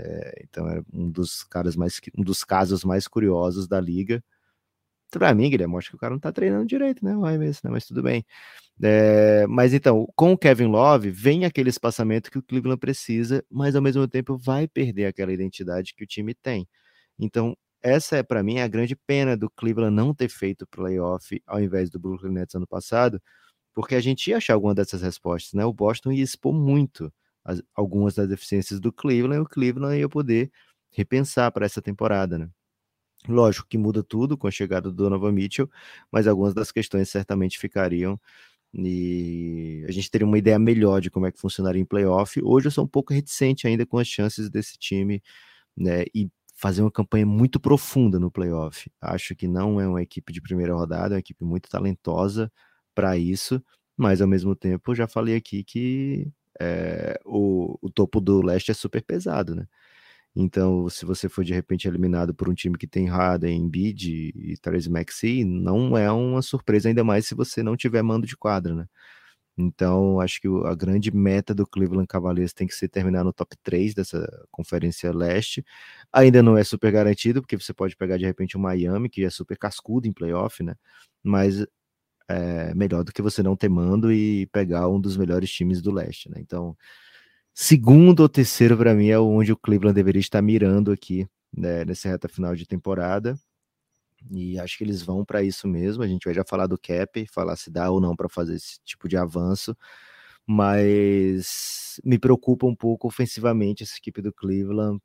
É, então é um dos caras mais um dos casos mais curiosos da liga. Para mim, Guilherme, acho que o cara não tá treinando direito, né? O Raimes, né? Mas tudo bem. É, mas então, com o Kevin Love, vem aquele espaçamento que o Cleveland precisa, mas ao mesmo tempo vai perder aquela identidade que o time tem. Então, essa é para mim a grande pena do Cleveland não ter feito playoff ao invés do Brooklyn Nets ano passado, porque a gente ia achar alguma dessas respostas, né? O Boston ia expor muito as, algumas das deficiências do Cleveland, o Cleveland ia poder repensar para essa temporada, né? Lógico que muda tudo com a chegada do Donovan Mitchell, mas algumas das questões certamente ficariam e a gente teria uma ideia melhor de como é que funcionaria em playoff. Hoje eu sou um pouco reticente ainda com as chances desse time, né? E fazer uma campanha muito profunda no playoff. Acho que não é uma equipe de primeira rodada, é uma equipe muito talentosa para isso, mas ao mesmo tempo já falei aqui que é, o, o topo do leste é super pesado, né? Então, se você for de repente eliminado por um time que tem Harden, Embiid e Therese Maxey, não é uma surpresa, ainda mais se você não tiver mando de quadra, né? Então, acho que a grande meta do Cleveland Cavaliers tem que ser terminar no top 3 dessa Conferência Leste. Ainda não é super garantido, porque você pode pegar de repente o Miami, que é super cascudo em playoff, né? Mas é, melhor do que você não ter mando e pegar um dos melhores times do leste, né? Então, segundo ou terceiro para mim é onde o Cleveland deveria estar mirando aqui, né, nessa reta final de temporada. E acho que eles vão para isso mesmo. A gente vai já falar do cap, falar se dá ou não para fazer esse tipo de avanço. Mas me preocupa um pouco ofensivamente essa equipe do Cleveland,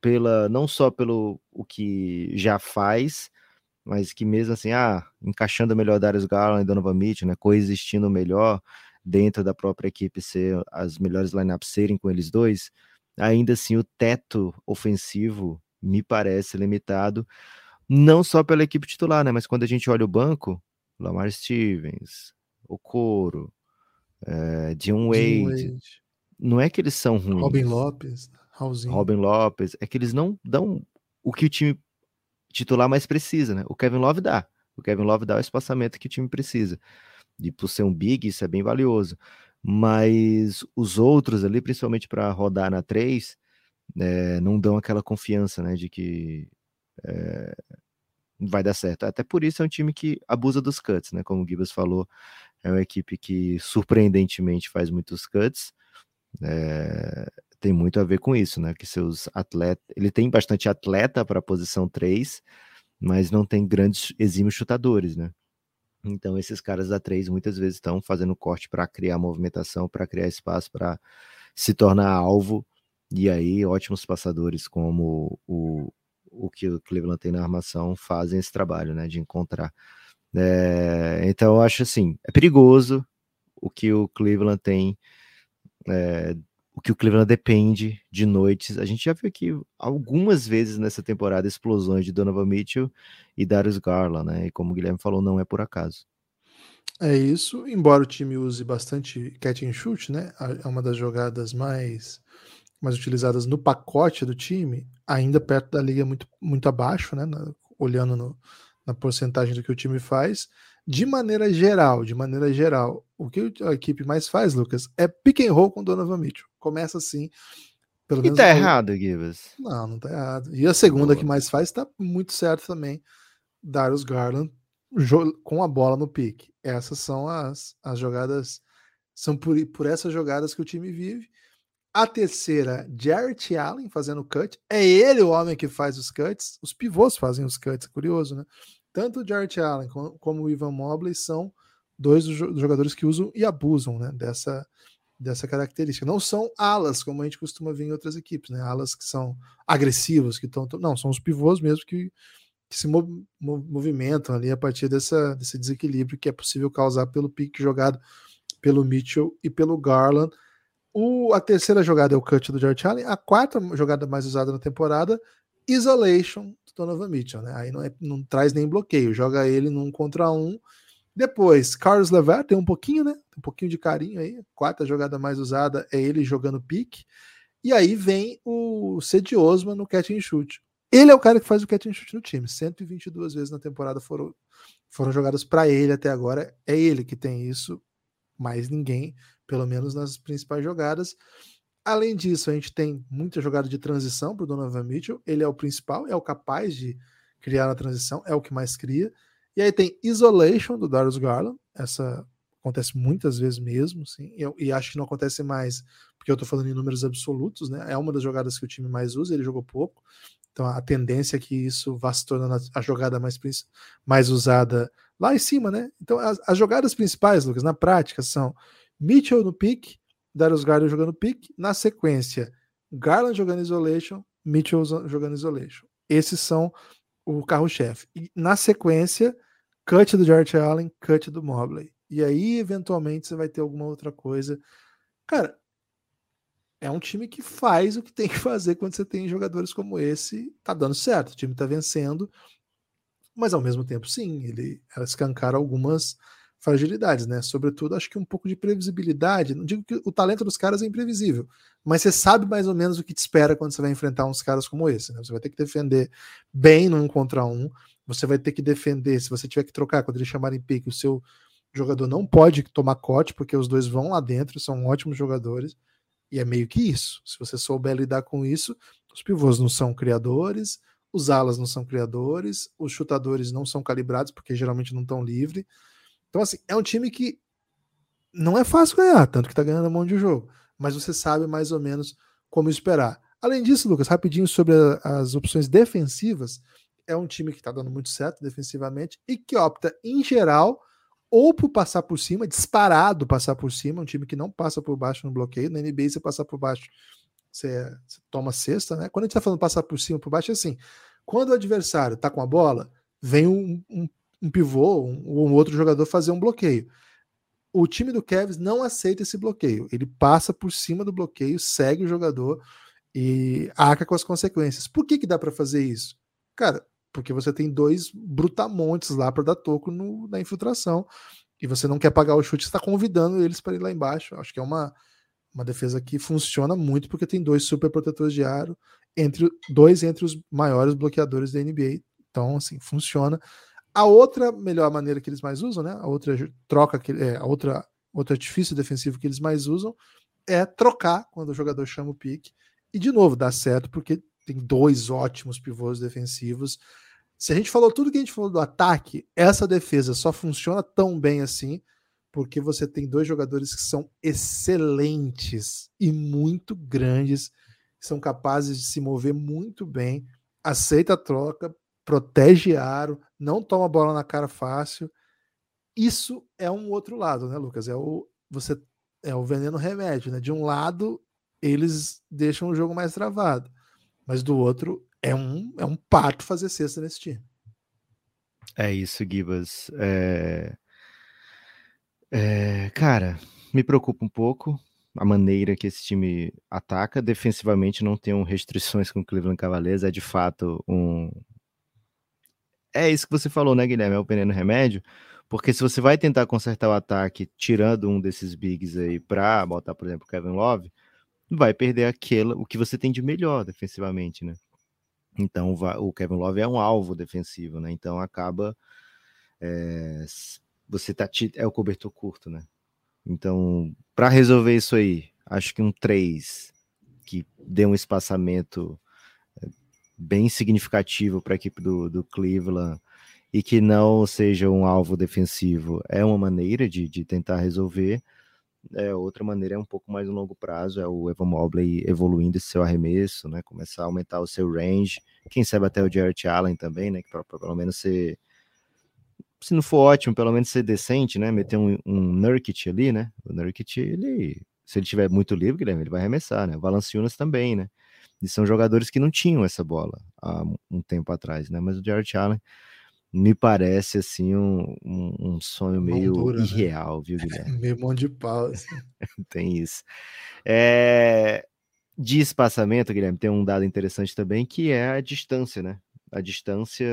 pela não só pelo o que já faz, mas que mesmo assim, ah, encaixando melhor Darius Garland e Donovan Mitchell, né, coexistindo melhor dentro da própria equipe, ser as melhores lineups serem com eles dois, ainda assim o teto ofensivo me parece limitado, não só pela equipe titular, né, mas quando a gente olha o banco, Lamar Stevens, o Coro, é, John Wade, Wade, não é que eles são ruins. Robin Lopes, Raulzinho. Robin Lopes, é que eles não dão o que o time titular mais precisa, né? O Kevin Love dá. O Kevin Love dá o espaçamento que o time precisa. E por ser um big, isso é bem valioso. Mas os outros ali, principalmente para rodar na 3, é, não dão aquela confiança, né? De que é, vai dar certo. Até por isso é um time que abusa dos cuts, né? Como o Gibas falou, é uma equipe que surpreendentemente faz muitos cuts. É, tem muito a ver com isso, né? Que seus atletas. Ele tem bastante atleta para a posição 3, mas não tem grandes exímios chutadores, né? Então, esses caras da 3 muitas vezes estão fazendo corte para criar movimentação, para criar espaço, para se tornar alvo. E aí, ótimos passadores como o, o que o Cleveland tem na armação fazem esse trabalho, né? De encontrar. É, então, eu acho assim: é perigoso o que o Cleveland tem. É, o que o Cleveland depende de noites. A gente já viu aqui algumas vezes nessa temporada explosões de Donovan Mitchell e Darius Garland, né? E como o Guilherme falou, não é por acaso. É isso, embora o time use bastante catch and shoot, né? É uma das jogadas mais, mais utilizadas no pacote do time, ainda perto da liga muito, muito abaixo, né? Na, olhando no, na porcentagem do que o time faz. De maneira geral, de maneira geral, o que a equipe mais faz, Lucas, é pick and roll com Donovan Mitchell. Começa assim. Pelo e menos tá errado, Givas. Não, não tá errado. E a segunda Boa. que mais faz tá muito certo também. Darius Garland com a bola no pique. Essas são as, as jogadas, são por, por essas jogadas que o time vive. A terceira, Jarrett Allen fazendo cut. É ele o homem que faz os cuts. Os pivôs fazem os cuts, curioso, né? Tanto o Jarrett Allen como, o Ivan Mobley são dois dos jogadores que usam e abusam né, dessa, dessa característica. Não são alas, como a gente costuma ver em outras equipes, né? Alas que são agressivos, que estão. Não, são os pivôs mesmo que, que se mov, movimentam ali a partir dessa, desse desequilíbrio que é possível causar pelo pique jogado pelo Mitchell e pelo Garland. O, a terceira jogada é o cut do George Allen. A quarta jogada mais usada na temporada, isolation do Donovan Mitchell. Né? Aí não, é, não traz nem bloqueio, joga ele num contra um depois, Carlos Levert tem um pouquinho, né? Um pouquinho de carinho aí. Quarta jogada mais usada é ele jogando pique. E aí vem o Cedi Osman no catch and shoot. Ele é o cara que faz o catch and shoot no time. 122 vezes na temporada foram, foram jogadas para ele até agora. É ele que tem isso, mais ninguém, pelo menos nas principais jogadas. Além disso, a gente tem muita jogada de transição para o Donovan Mitchell. Ele é o principal, é o capaz de criar na transição, é o que mais cria. E aí tem Isolation do Darius Garland, essa acontece muitas vezes mesmo, sim, e, e acho que não acontece mais, porque eu tô falando em números absolutos, né? É uma das jogadas que o time mais usa, ele jogou pouco, então a tendência é que isso vá se tornando a, a jogada mais, mais usada lá em cima, né? Então as, as, jogadas principais, Lucas, na prática são Mitchell no pick, Darius Garland jogando pick, na sequência, Garland jogando isolation, Mitchell jogando isolation. Esses são o carro-chefe. E na sequência, cut do George Allen, cut do Mobley. E aí, eventualmente, você vai ter alguma outra coisa. Cara, é um time que faz o que tem que fazer quando você tem jogadores como esse. Tá dando certo, o time tá vencendo. Mas ao mesmo tempo, sim, ele escancara algumas fragilidades, né? Sobretudo, acho que um pouco de previsibilidade. Não digo que o talento dos caras é imprevisível, mas você sabe mais ou menos o que te espera quando você vai enfrentar uns caras como esse. Né? Você vai ter que defender bem no um contra um. Você vai ter que defender, se você tiver que trocar, quando eles chamarem pique, o seu jogador não pode tomar cote, porque os dois vão lá dentro, são ótimos jogadores. E é meio que isso. Se você souber lidar com isso, os pivôs não são criadores, os alas não são criadores, os chutadores não são calibrados, porque geralmente não estão livres então, assim, é um time que não é fácil ganhar, tanto que tá ganhando um monte de jogo, mas você sabe mais ou menos como esperar. Além disso, Lucas, rapidinho sobre a, as opções defensivas, é um time que está dando muito certo defensivamente e que opta, em geral, ou por passar por cima, disparado passar por cima, um time que não passa por baixo no bloqueio. Na NBA, você passar por baixo, você, você toma cesta, né? Quando a gente está falando passar por cima, por baixo, é assim: quando o adversário está com a bola, vem um, um um pivô ou um, um outro jogador fazer um bloqueio. O time do Cavs não aceita esse bloqueio. Ele passa por cima do bloqueio, segue o jogador e arca com as consequências. Por que, que dá para fazer isso? Cara, porque você tem dois brutamontes lá para dar toco no, na infiltração e você não quer pagar o chute, está convidando eles para ir lá embaixo. Acho que é uma, uma defesa que funciona muito porque tem dois super protetores de aro, entre dois entre os maiores bloqueadores da NBA. Então, assim, funciona. A outra melhor maneira que eles mais usam, né? A outra troca que é, a outra outro artifício defensivo que eles mais usam é trocar quando o jogador chama o pique. E de novo, dá certo porque tem dois ótimos pivôs defensivos. Se a gente falou tudo que a gente falou do ataque, essa defesa só funciona tão bem assim porque você tem dois jogadores que são excelentes e muito grandes, são capazes de se mover muito bem, aceita a troca, protege aro, não toma bola na cara fácil. Isso é um outro lado, né, Lucas? É o você é o veneno remédio, né? De um lado eles deixam o jogo mais travado, mas do outro é um é um pato fazer cesta nesse time. É isso, Gibas. É... É, cara, me preocupa um pouco a maneira que esse time ataca. Defensivamente não tem restrições com o Cleveland Cavaliers, é de fato um. É isso que você falou, né, Guilherme? É o veneno remédio. Porque se você vai tentar consertar o ataque tirando um desses bigs aí para botar, por exemplo, Kevin Love, vai perder aquele, o que você tem de melhor defensivamente, né? Então o Kevin Love é um alvo defensivo, né? Então acaba é, você tá é o cobertor curto, né? Então, para resolver isso aí, acho que um 3 que dê um espaçamento bem significativo para a equipe do, do Cleveland e que não seja um alvo defensivo é uma maneira de, de tentar resolver. É, outra maneira é um pouco mais no longo prazo, é o Evan Mobley evoluindo esse seu arremesso, né? Começar a aumentar o seu range. Quem sabe até o Jarrett Allen também, né? Que para pelo menos ser se não for ótimo, pelo menos ser decente, né? Meter um, um Nurkic ali, né? O Nurkic, ele, se ele tiver muito livre, ele vai arremessar, né? O Valanciunas também, né? E são jogadores que não tinham essa bola há um tempo atrás, né? Mas o Jared Allen me parece, assim, um, um, sonho meio dura, né? irreal, né? viu, <laughs> Guilherme? meio mão de pau, assim. <laughs> tem isso. É... De espaçamento, Guilherme, tem um dado interessante também, que é a distância, né? A distância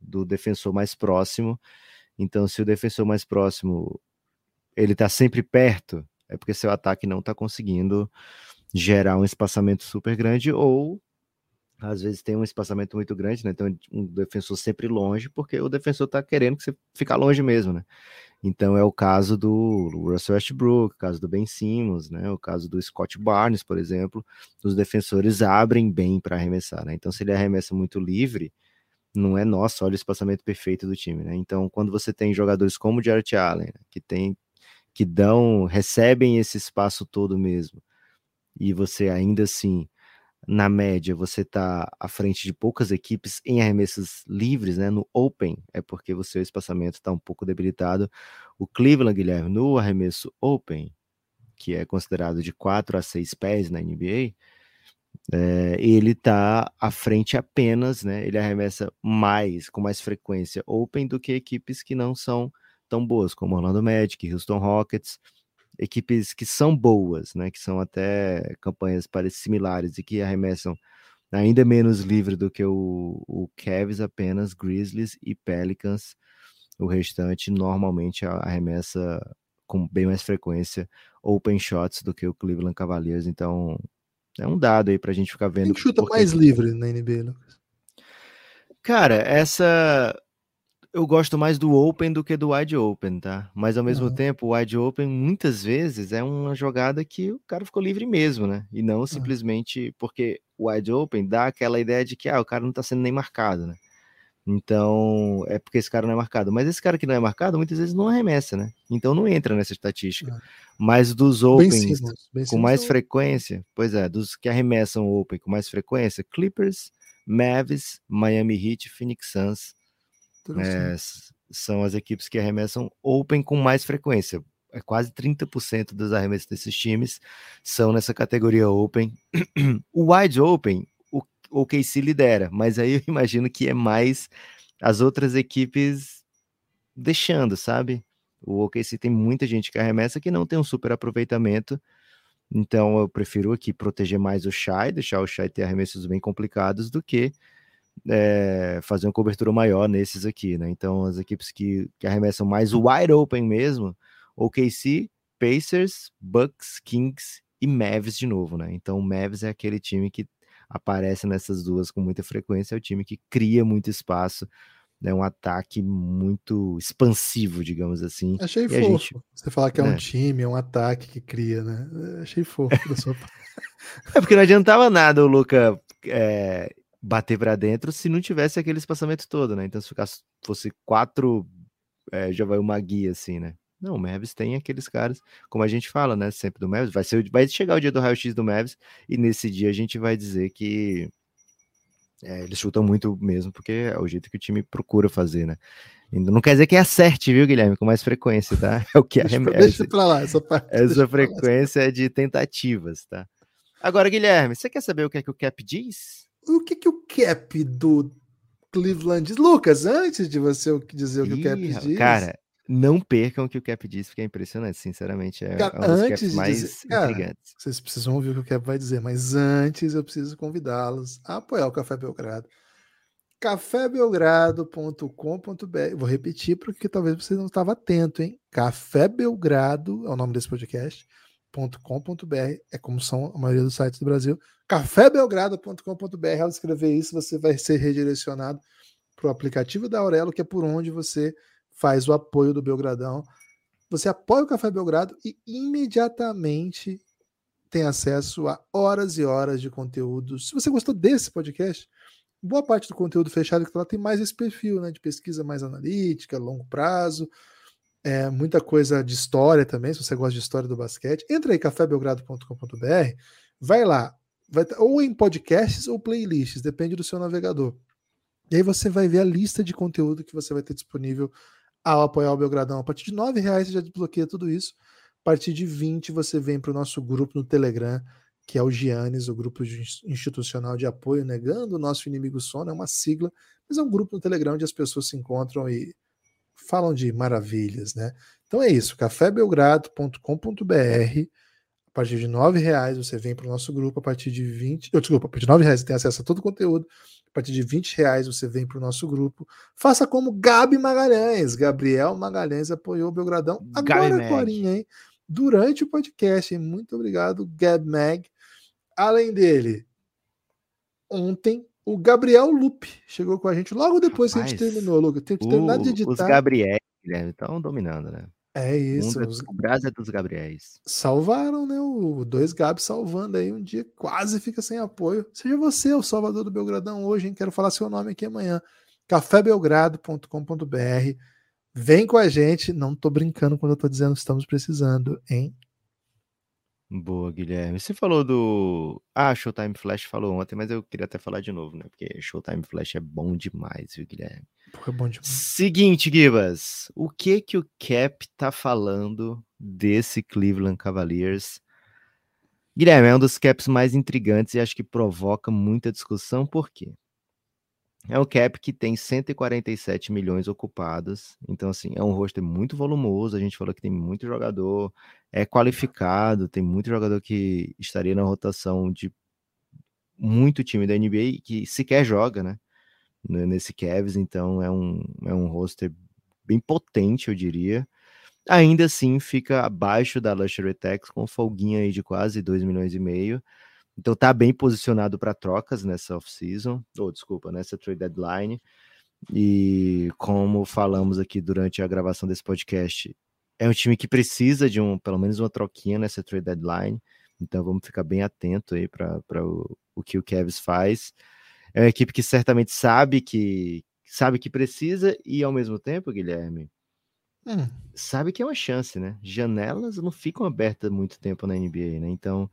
do defensor mais próximo então, se o defensor mais próximo ele está sempre perto, é porque seu ataque não está conseguindo gerar um espaçamento super grande ou às vezes tem um espaçamento muito grande, né? Então um defensor sempre longe, porque o defensor está querendo que você fique longe mesmo, né? Então é o caso do Russell Westbrook, o caso do Ben Simmons, né? O caso do Scott Barnes, por exemplo, os defensores abrem bem para arremessar, né? Então se ele arremessa muito livre, não é nosso, olha o espaçamento perfeito do time, né? Então, quando você tem jogadores como o Jarrett Allen, né, que tem que dão, recebem esse espaço todo mesmo, e você ainda assim, na média, você tá à frente de poucas equipes em arremessos livres, né? No open, é porque o seu espaçamento está um pouco debilitado. O Cleveland, Guilherme, no arremesso open, que é considerado de 4 a 6 pés na NBA, é, ele está à frente apenas, né? Ele arremessa mais, com mais frequência open do que equipes que não são tão boas, como Orlando Magic, Houston Rockets, equipes que são boas, né? Que são até campanhas parecidas similares e que arremessam ainda menos livre do que o, o Cavs, apenas Grizzlies e Pelicans. O restante normalmente arremessa com bem mais frequência open shots do que o Cleveland Cavaliers. Então, é um dado aí pra gente ficar vendo. Quem chuta mais livre na NBA, Lucas? Cara, essa. Eu gosto mais do Open do que do Wide Open, tá? Mas ao mesmo uhum. tempo, o Wide Open muitas vezes é uma jogada que o cara ficou livre mesmo, né? E não simplesmente porque o Wide Open dá aquela ideia de que ah, o cara não tá sendo nem marcado, né? Então, é porque esse cara não é marcado. Mas esse cara que não é marcado, muitas vezes não arremessa, né? Então não entra nessa estatística. É. Mas dos Opens com mais frequência, pois é, dos que arremessam Open com mais frequência, Clippers, Mavs, Miami Heat, Phoenix Suns é, são as equipes que arremessam Open com mais frequência. É quase 30% dos arremessos desses times são nessa categoria Open. <clears throat> o Wide Open o KC lidera, mas aí eu <laughs> imagino que é mais as outras equipes deixando, sabe? O OKC tem muita gente que arremessa que não tem um super aproveitamento, então eu prefiro aqui proteger mais o Shai, deixar o Shai ter arremessos bem complicados do que é, fazer uma cobertura maior nesses aqui, né? Então as equipes que, que arremessam mais o wide open mesmo, OKC, Pacers, Bucks, Kings e Mavs de novo, né? Então o Mavs é aquele time que aparece nessas duas com muita frequência, é o time que cria muito espaço, né, um ataque muito expansivo, digamos assim. Achei e fofo. Gente, Você falar que é né? um time, é um ataque que cria, né? Achei fofo da sua <laughs> É porque não adiantava nada o Luca é, bater para dentro se não tivesse aquele espaçamento todo, né? Então, se ficasse, fosse quatro, é, já vai uma guia assim, né? Não, o Mavis tem aqueles caras, como a gente fala, né? Sempre do Mavis. Vai, ser, vai chegar o dia do raio-x do Mavis e nesse dia a gente vai dizer que é, eles chutam muito mesmo, porque é o jeito que o time procura fazer, né? Não quer dizer que acerte, viu, Guilherme? Com mais frequência, tá? <laughs> É o que deixa, arremessa. <laughs> Deixa pra lá, essa parte. Essa frequência é de tentativas, tá? Agora, Guilherme, você quer saber o que é que o Cap diz? O que, que o Cap do Cleveland diz? Lucas, antes de você dizer o que Ih, o Cap diz. Cara, não percam o que o Cap diz, porque é impressionante, sinceramente. É cara, um antes de mais dizer, cara, Vocês precisam ouvir o que o Cap vai dizer, mas antes eu preciso convidá-los a apoiar o Café Belgrado. cafébelgrado.com.br Vou repetir porque talvez você não estava atento, hein? Café Belgrado é o nome desse podcast. .com.br é como são a maioria dos sites do Brasil. cafébelgrado.com.br ao escrever isso, você vai ser redirecionado para o aplicativo da Aurelo, que é por onde você faz o apoio do Belgradão. Você apoia o Café Belgrado e imediatamente tem acesso a horas e horas de conteúdo. Se você gostou desse podcast, boa parte do conteúdo fechado que está lá tem mais esse perfil, né, de pesquisa mais analítica, longo prazo, é, muita coisa de história também, se você gosta de história do basquete. Entra aí, cafébelgrado.com.br, vai lá, vai, ou em podcasts ou playlists, depende do seu navegador. E aí você vai ver a lista de conteúdo que você vai ter disponível ao apoiar o Belgradão. A partir de R$ reais você já desbloqueia tudo isso. A partir de 20 você vem para o nosso grupo no Telegram, que é o Giannis, o grupo institucional de apoio, negando o nosso inimigo sono, é uma sigla, mas é um grupo no Telegram onde as pessoas se encontram e falam de maravilhas, né? Então é isso, cafébelgrado.com.br. A partir de R$ reais você vem para o nosso grupo, a partir de 20, oh, desculpa, a partir de R$ reais você tem acesso a todo o conteúdo partir de 20 reais você vem para o nosso grupo. Faça como Gabi Magalhães. Gabriel Magalhães apoiou o Belgradão agora, agora, hein? Durante o podcast. Hein? Muito obrigado, Gab Mag. Além dele, ontem o Gabriel Lupe chegou com a gente logo depois Rapaz, que a gente terminou, Lucas. Tem que terminar de editar. Os Gabriel, estão dominando, né? É isso. Um o Brasil é dos Gabriéis. Salvaram, né? O dois Gabs salvando aí um dia, quase fica sem apoio. Seja você o salvador do Belgradão hoje, hein? Quero falar seu nome aqui amanhã. cafébelgrado.com.br. Vem com a gente. Não tô brincando quando eu tô dizendo que estamos precisando, hein? Boa, Guilherme. Você falou do. Ah, Showtime Flash falou ontem, mas eu queria até falar de novo, né? Porque Showtime Flash é bom demais, viu, Guilherme? é bom demais. Seguinte, Gibas. O que que o Cap tá falando desse Cleveland Cavaliers? Guilherme, é um dos caps mais intrigantes e acho que provoca muita discussão, por quê? É um cap que tem 147 milhões ocupados, então assim, é um roster muito volumoso, a gente falou que tem muito jogador, é qualificado, tem muito jogador que estaria na rotação de muito time da NBA que sequer joga, né? Nesse Cavs, então é um, é um roster bem potente, eu diria. Ainda assim, fica abaixo da Luxury Tax, com folguinha aí de quase 2 milhões e meio. Então tá bem posicionado para trocas nessa off-season, ou desculpa, nessa trade deadline. E como falamos aqui durante a gravação desse podcast, é um time que precisa de um, pelo menos uma troquinha nessa trade deadline. Então vamos ficar bem atento aí para o, o que o Cavs faz. É uma equipe que certamente sabe que sabe que precisa e ao mesmo tempo, Guilherme, hum. sabe que é uma chance, né? Janelas não ficam abertas muito tempo na NBA, né? Então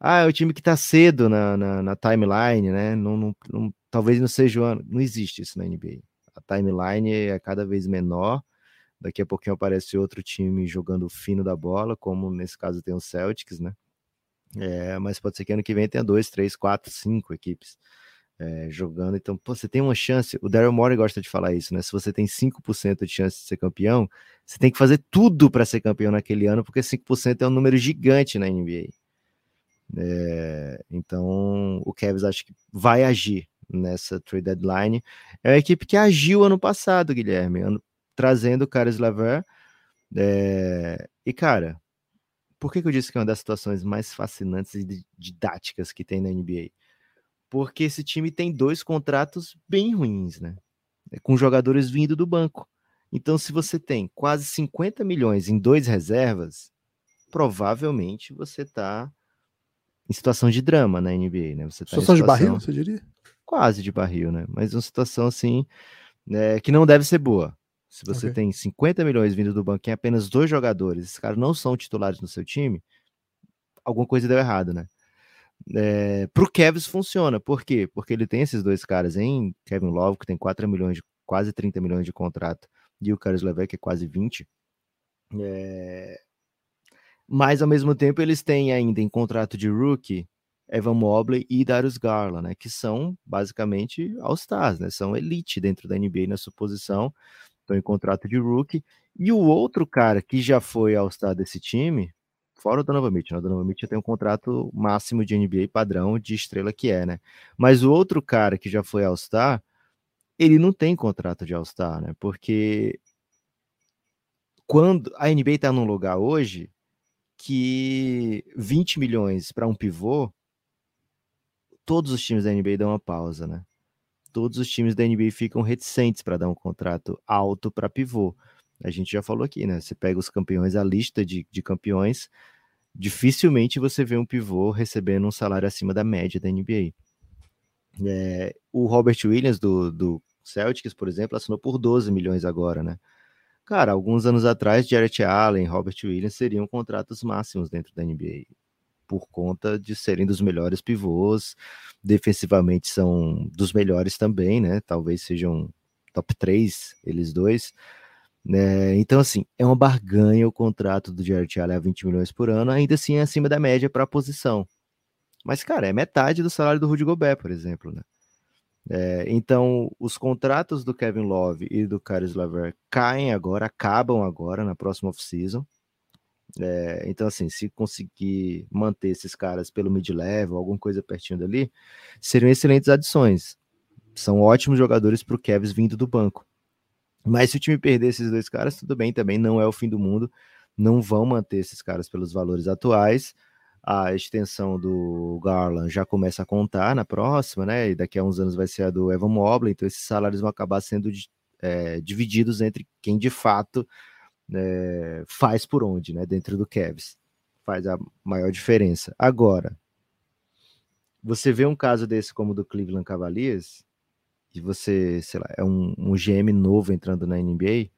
ah, é o time que está cedo na, na, na, timeline, né? Não, não, não, talvez não seja o ano. Não existe isso na NBA. A timeline é cada vez menor. Daqui a pouquinho aparece outro time jogando fino da bola, como nesse caso tem o Celtics, né? É, mas pode ser que ano que vem tenha dois, três, quatro, cinco equipes é, jogando. Então, pô, você tem uma chance. O Daryl Morey gosta de falar isso, né? Se você tem 5% de chance de ser campeão, você tem que fazer tudo para ser campeão naquele ano, porque 5% é um número gigante na NBA. É, então, o Cavs acho que vai agir nessa trade deadline. É uma equipe que agiu ano passado, Guilherme, ano, trazendo o Caris Laver. É, e, cara, por que, que, eu disse que é uma das situações mais fascinantes e didáticas que tem na NBA? Porque esse time tem dois contratos bem ruins, né? Com jogadores vindo do banco. Então, se você tem quase 50 milhões em dois reservas, provavelmente você está em situação de drama na NBA, né? Você tá situação, situação de barril, você diria? quase de barril, né? Mas uma situação assim né, que não deve ser boa. Se você okay. tem 50 milhões vindo do banco em apenas dois jogadores, esses caras não são titulares no seu time, alguma coisa deu errado, né? É, pro Kevs funciona, por quê? Porque ele tem esses dois caras em Kevin Love, que tem 4 milhões de quase 30 milhões de contrato, e o Caris Levesque, que é quase 20. É... Mas ao mesmo tempo eles têm ainda em contrato de rookie Evan Mobley e Darius Garland, né, que são basicamente All-Stars, né, são elite dentro da NBA na sua posição, estão em contrato de rookie. E o outro cara que já foi All-Star desse time, fora o Donovan Mitchell, né, o Donovan Mitchell tem um contrato máximo de NBA padrão de estrela que é, né? Mas o outro cara que já foi All-Star, ele não tem contrato de All-Star, né? Porque quando a NBA está num lugar hoje que 20 milhões para um pivô todos os times da NBA dão uma pausa, né? Todos os times da NBA ficam reticentes para dar um contrato alto para pivô. A gente já falou aqui, né? Você pega os campeões, a lista de, de campeões, dificilmente você vê um pivô recebendo um salário acima da média da NBA. É, o Robert Williams do, do Celtics, por exemplo, assinou por 12 milhões agora, né? Cara, alguns anos atrás, Jarrett Allen, Robert Williams seriam contratos máximos dentro da NBA por conta de serem dos melhores pivôs, defensivamente são dos melhores também, né? Talvez sejam top 3, eles dois. Né? Então, assim, é uma barganha o contrato do Jared Allen a 20 milhões por ano, ainda assim é acima da média para a posição. Mas, cara, é metade do salário do Rudy Gobert, por exemplo, né? É, então, os contratos do Kevin Love e do Caris Laver caem agora, acabam agora na próxima off-season. É, então, assim, se conseguir manter esses caras pelo mid-level, alguma coisa pertinho dali, seriam excelentes adições. São ótimos jogadores para o Kevs vindo do banco. Mas se o time perder esses dois caras, tudo bem também, não é o fim do mundo. Não vão manter esses caras pelos valores atuais. A extensão do Garland já começa a contar na próxima, né? E daqui a uns anos vai ser a do Evan Mobley. Então, esses salários vão acabar sendo é, divididos entre quem de fato é, faz por onde, né? Dentro do Cavs. Faz a maior diferença. Agora, você vê um caso desse como o do Cleveland Cavaliers, e você, sei lá, é um, um GM novo entrando na NBA,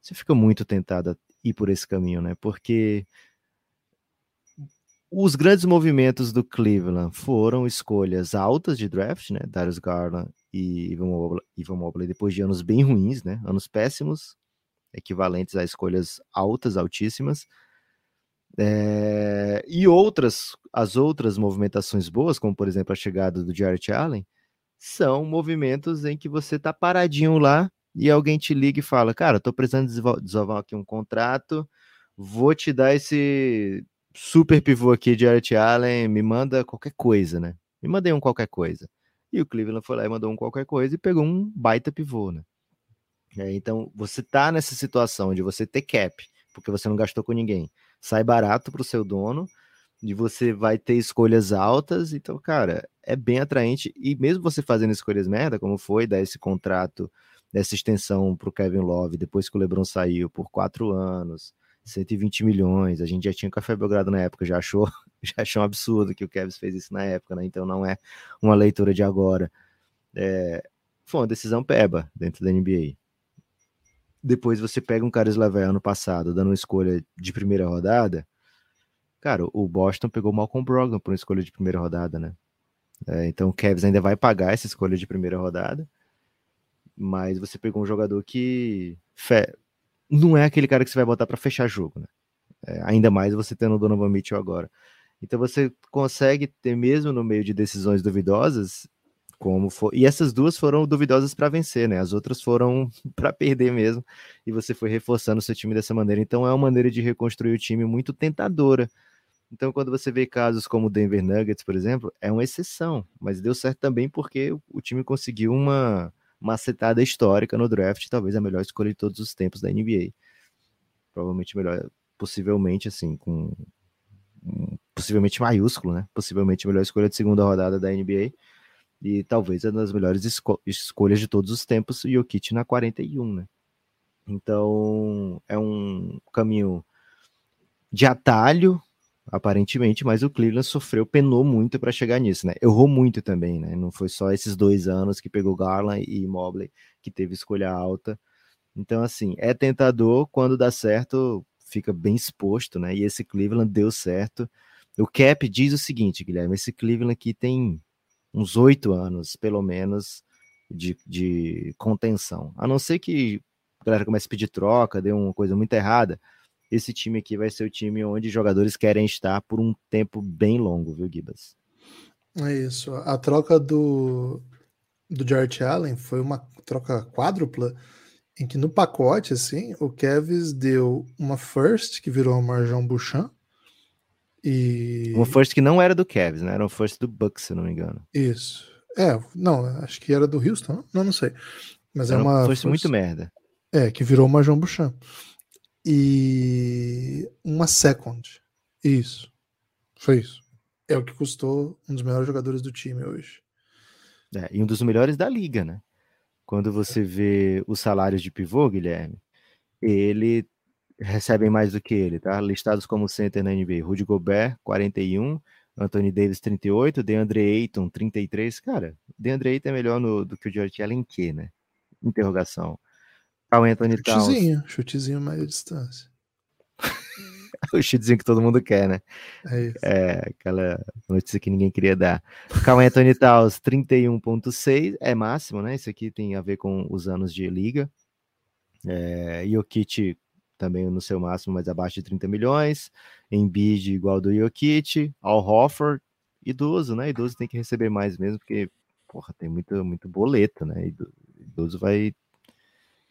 você fica muito tentado a ir por esse caminho, né? Porque os grandes movimentos do Cleveland foram escolhas altas de draft, né? Darius Garland e Ivan Mobley, Ivan Mobley depois de anos bem ruins, né? Anos péssimos, equivalentes a escolhas altas, altíssimas. É, e outras, as outras movimentações boas, como por exemplo a chegada do Jarrett Allen, são movimentos em que você tá paradinho lá e alguém te liga e fala: Cara, tô precisando desovar aqui um contrato, vou te dar esse super pivô aqui, Jarrett Allen, me manda qualquer coisa, né? Me mandei um qualquer coisa. E o Cleveland foi lá e mandou um qualquer coisa e pegou um baita pivô, né? É, então, você tá nessa situação de você ter cap, porque você não gastou com ninguém, sai barato para o seu dono, e você vai ter escolhas altas, então, cara, é bem atraente. E mesmo você fazendo escolhas merda, como foi dar esse contrato, dessa extensão para o Kevin Love, depois que o LeBron saiu por quatro anos, 120 milhões, a gente já tinha Café Belgrado na época, já achou, <laughs> já achou um absurdo que o Kevin fez isso na época, né? Então não é uma leitura de agora. É, foi uma decisão peba dentro da NBA depois você pega um cara Slaver ano passado, dando uma escolha de primeira rodada, cara, o Boston pegou o Malcolm Brogdon por uma escolha de primeira rodada, né? É, então o Cavs ainda vai pagar essa escolha de primeira rodada, mas você pegou um jogador que. Não é aquele cara que você vai botar para fechar jogo, né? É, ainda mais você tendo o Donovan Mitchell agora. Então você consegue ter mesmo no meio de decisões duvidosas, como for... E essas duas foram duvidosas para vencer, né? As outras foram <laughs> para perder mesmo. E você foi reforçando o seu time dessa maneira. Então é uma maneira de reconstruir o time muito tentadora. Então, quando você vê casos como o Denver Nuggets, por exemplo, é uma exceção, mas deu certo também porque o time conseguiu uma macetada histórica no draft, talvez a melhor escolha de todos os tempos da NBA. Provavelmente melhor, possivelmente assim, com possivelmente maiúsculo, né? Possivelmente a melhor escolha de segunda rodada da NBA e talvez uma das melhores esco escolhas de todos os tempos, Jokic na 41, né? Então, é um caminho de atalho, aparentemente, mas o Cleveland sofreu, penou muito para chegar nisso, né? Errou muito também, né? Não foi só esses dois anos que pegou Garland e Mobley que teve escolha alta. Então, assim, é tentador, quando dá certo, fica bem exposto, né? E esse Cleveland deu certo. O Cap diz o seguinte, Guilherme: esse Cleveland aqui tem uns oito anos, pelo menos, de, de contenção. A não ser que a galera comece a pedir troca, dê uma coisa muito errada esse time aqui vai ser o time onde jogadores querem estar por um tempo bem longo, viu, Gibas? É isso. A troca do, do Jarrett Allen foi uma troca quádrupla, em que no pacote, assim, o Kevs deu uma first, que virou uma Marjão Bouchan, e... Uma first que não era do Kevs, né? Era uma first do Bucks, se não me engano. Isso. É, não, acho que era do Houston, não, não sei. Mas é era é uma first, first muito merda. É, que virou uma João Bouchan e uma second. Isso. Foi isso. É o que custou um dos melhores jogadores do time hoje. É, e um dos melhores da liga, né? Quando você vê os salários de pivô, Guilherme, ele recebem mais do que ele, tá? Listados como center na NBA. Rudy Gobert, 41, Anthony Davis, 38, DeAndre Ayton, 33. Cara, DeAndre Ayton é melhor no, do que o George Allen quê, né? Interrogação. Carl Anthony chutezinho, Towns. Chutezinho média distância. <laughs> o chutezinho que todo mundo quer, né? É, isso. é aquela notícia que ninguém queria dar. Carl Anthony Towns, 31.6, é máximo, né? Isso aqui tem a ver com os anos de liga. É, Jokic também no seu máximo, mas abaixo de 30 milhões. Embiid igual do Jokic. Al Hofford, idoso, né? Idoso tem que receber mais mesmo, porque, porra, tem muito, muito boleto, né? Idoso vai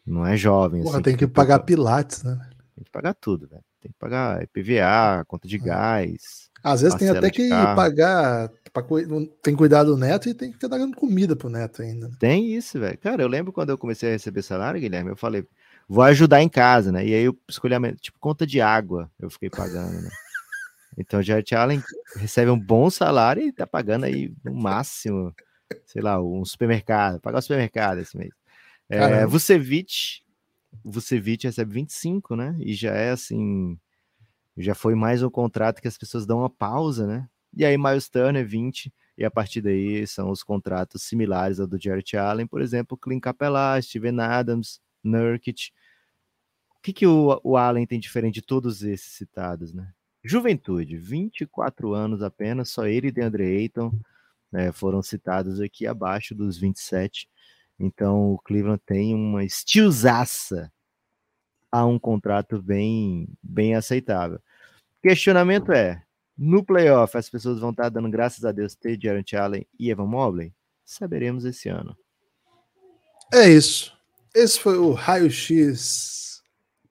não é jovem. Porra, assim, tem que pagar pilates, né? Tem que pagar tudo, velho. Tem que pagar IPVA, conta de é. gás. Às vezes tem até que carro. pagar. Pra, tem que cuidar do neto e tem que ficar dando comida pro neto ainda. Né? Tem isso, velho. Cara, eu lembro quando eu comecei a receber salário, Guilherme, eu falei, vou ajudar em casa, né? E aí eu escolhi a tipo conta de água, eu fiquei pagando, né? <laughs> Então o Jared Allen recebe um bom salário e tá pagando aí no máximo, sei lá, um supermercado, pagar o supermercado esse mês. É, Vucevic, Vucevic recebe 25, né? E já é assim, já foi mais um contrato que as pessoas dão uma pausa, né? E aí Miles Turner 20, e a partir daí são os contratos similares ao do Jarrett Allen, por exemplo, Clint Capela, Steven Adams, Nurkic. O que, que o, o Allen tem diferente de todos esses citados, né? Juventude, 24 anos apenas, só ele e DeAndre Ayton né, foram citados aqui abaixo dos 27. Então o Cleveland tem uma estilzaça a um contrato bem, bem aceitável. Questionamento é: no playoff as pessoas vão estar dando graças a Deus ter Jarrett Allen e Evan Mobley? Saberemos esse ano. É isso. Esse foi o Raio X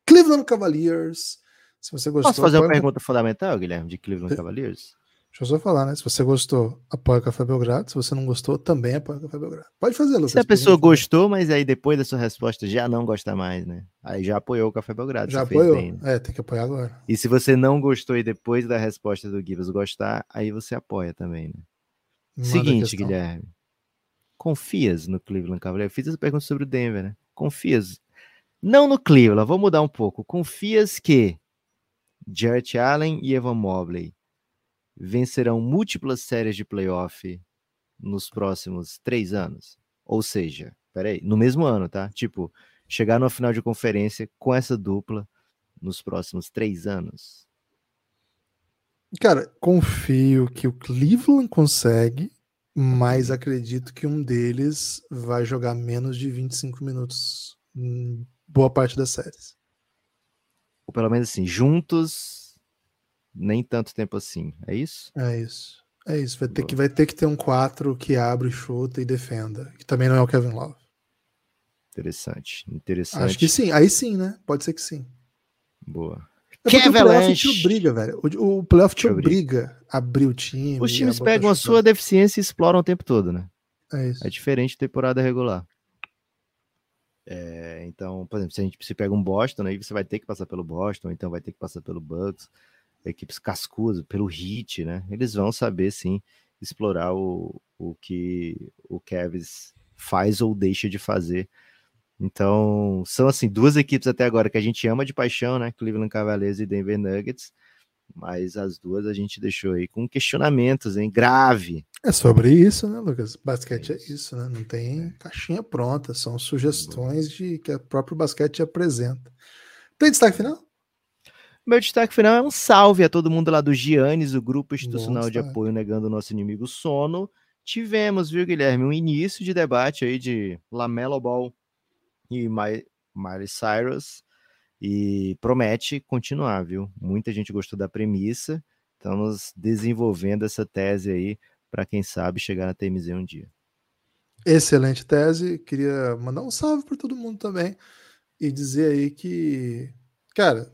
Cleveland Cavaliers. Se você gostou, Posso fazer uma pergunta fundamental, Guilherme, de Cleveland Cavaliers? Deixa eu só falar, né? Se você gostou, apoia o Café Belgrado. Se você não gostou, também apoia o Café Belgrado. Pode fazer, Lucas. Se a pessoa gostou, mas aí depois da sua resposta já não gosta mais, né? Aí já apoiou o Café Belgrado. Já apoiou? Bem, né? É, tem que apoiar agora. E se você não gostou e depois da resposta do Givas gostar, aí você apoia também, né? Manda Seguinte, Guilherme. Confias no Cleveland Cavaliers? Eu fiz essa pergunta sobre o Denver, né? Confias? Não no Cleveland, vou mudar um pouco. Confias que Jarrett Allen e Evan Mobley vencerão múltiplas séries de playoff nos próximos três anos. Ou seja, peraí, no mesmo ano, tá? Tipo, chegar no final de conferência com essa dupla nos próximos três anos. Cara, confio que o Cleveland consegue, mas acredito que um deles vai jogar menos de 25 minutos em boa parte das séries. Ou pelo menos assim, juntos nem tanto tempo assim. É isso? É isso. É isso. Vai ter, que, vai ter que ter um 4 que abre, chuta e defenda. Que também não é o Kevin Love. Interessante. Interessante. Acho que sim. Aí sim, né? Pode ser que sim. Boa. É Kevin o playoff te obriga, velho. O, o playoff te obriga a abrir o time. Os times pegam a sua deficiência e exploram o tempo todo, né? É isso. É diferente de temporada regular. É, então, por exemplo, se a gente se pega um Boston, aí você vai ter que passar pelo Boston, então vai ter que passar pelo Bucks equipes cascudas, pelo hit, né? Eles vão saber sim explorar o, o que o Cavs faz ou deixa de fazer. Então, são assim duas equipes até agora que a gente ama de paixão, né? Cleveland Cavaliers e Denver Nuggets. Mas as duas a gente deixou aí com questionamentos, hein? Grave. É sobre isso, né, Lucas? Basquete é isso, né? Não tem caixinha pronta, são sugestões de que o próprio basquete apresenta. Tem destaque final? Meu destaque final é um salve a todo mundo lá do Giannis, o grupo institucional de apoio negando o nosso inimigo sono. Tivemos, viu, Guilherme, um início de debate aí de Lamelo Ball e Miley Cyrus e promete continuar, viu? Muita gente gostou da premissa. Estamos desenvolvendo essa tese aí para quem sabe chegar na TMZ um dia. Excelente tese. Queria mandar um salve para todo mundo também e dizer aí que, cara,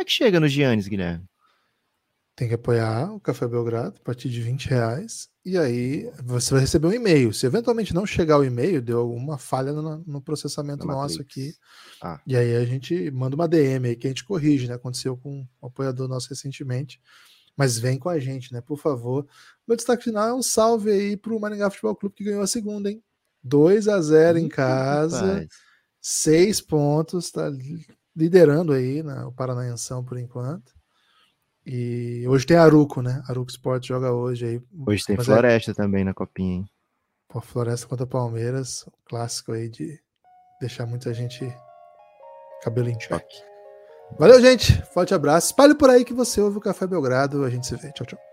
como é que chega no Giannis, Guilherme? Tem que apoiar o Café Belgrado a partir de 20 reais. E aí você vai receber um e-mail. Se eventualmente não chegar o e-mail, deu alguma falha no, no processamento no nosso aqui. Ah. E aí a gente manda uma DM aí que a gente corrige, né? Aconteceu com um apoiador nosso recentemente. Mas vem com a gente, né? Por favor. Meu destaque final é um salve aí pro Maringá Futebol Clube que ganhou a segunda, hein? 2 a 0 em casa. Seis pontos, tá liderando aí né, o Paranaenção por enquanto. E hoje tem Aruco, né? Aruco Sport joga hoje aí. Hoje tem é Floresta é... também na copinha, hein? Pô, Floresta contra Palmeiras, um clássico aí de deixar muita gente cabelo em choque. Valeu, gente. Forte abraço. Espalhe por aí que você ouve o Café Belgrado. A gente se vê. Tchau, tchau.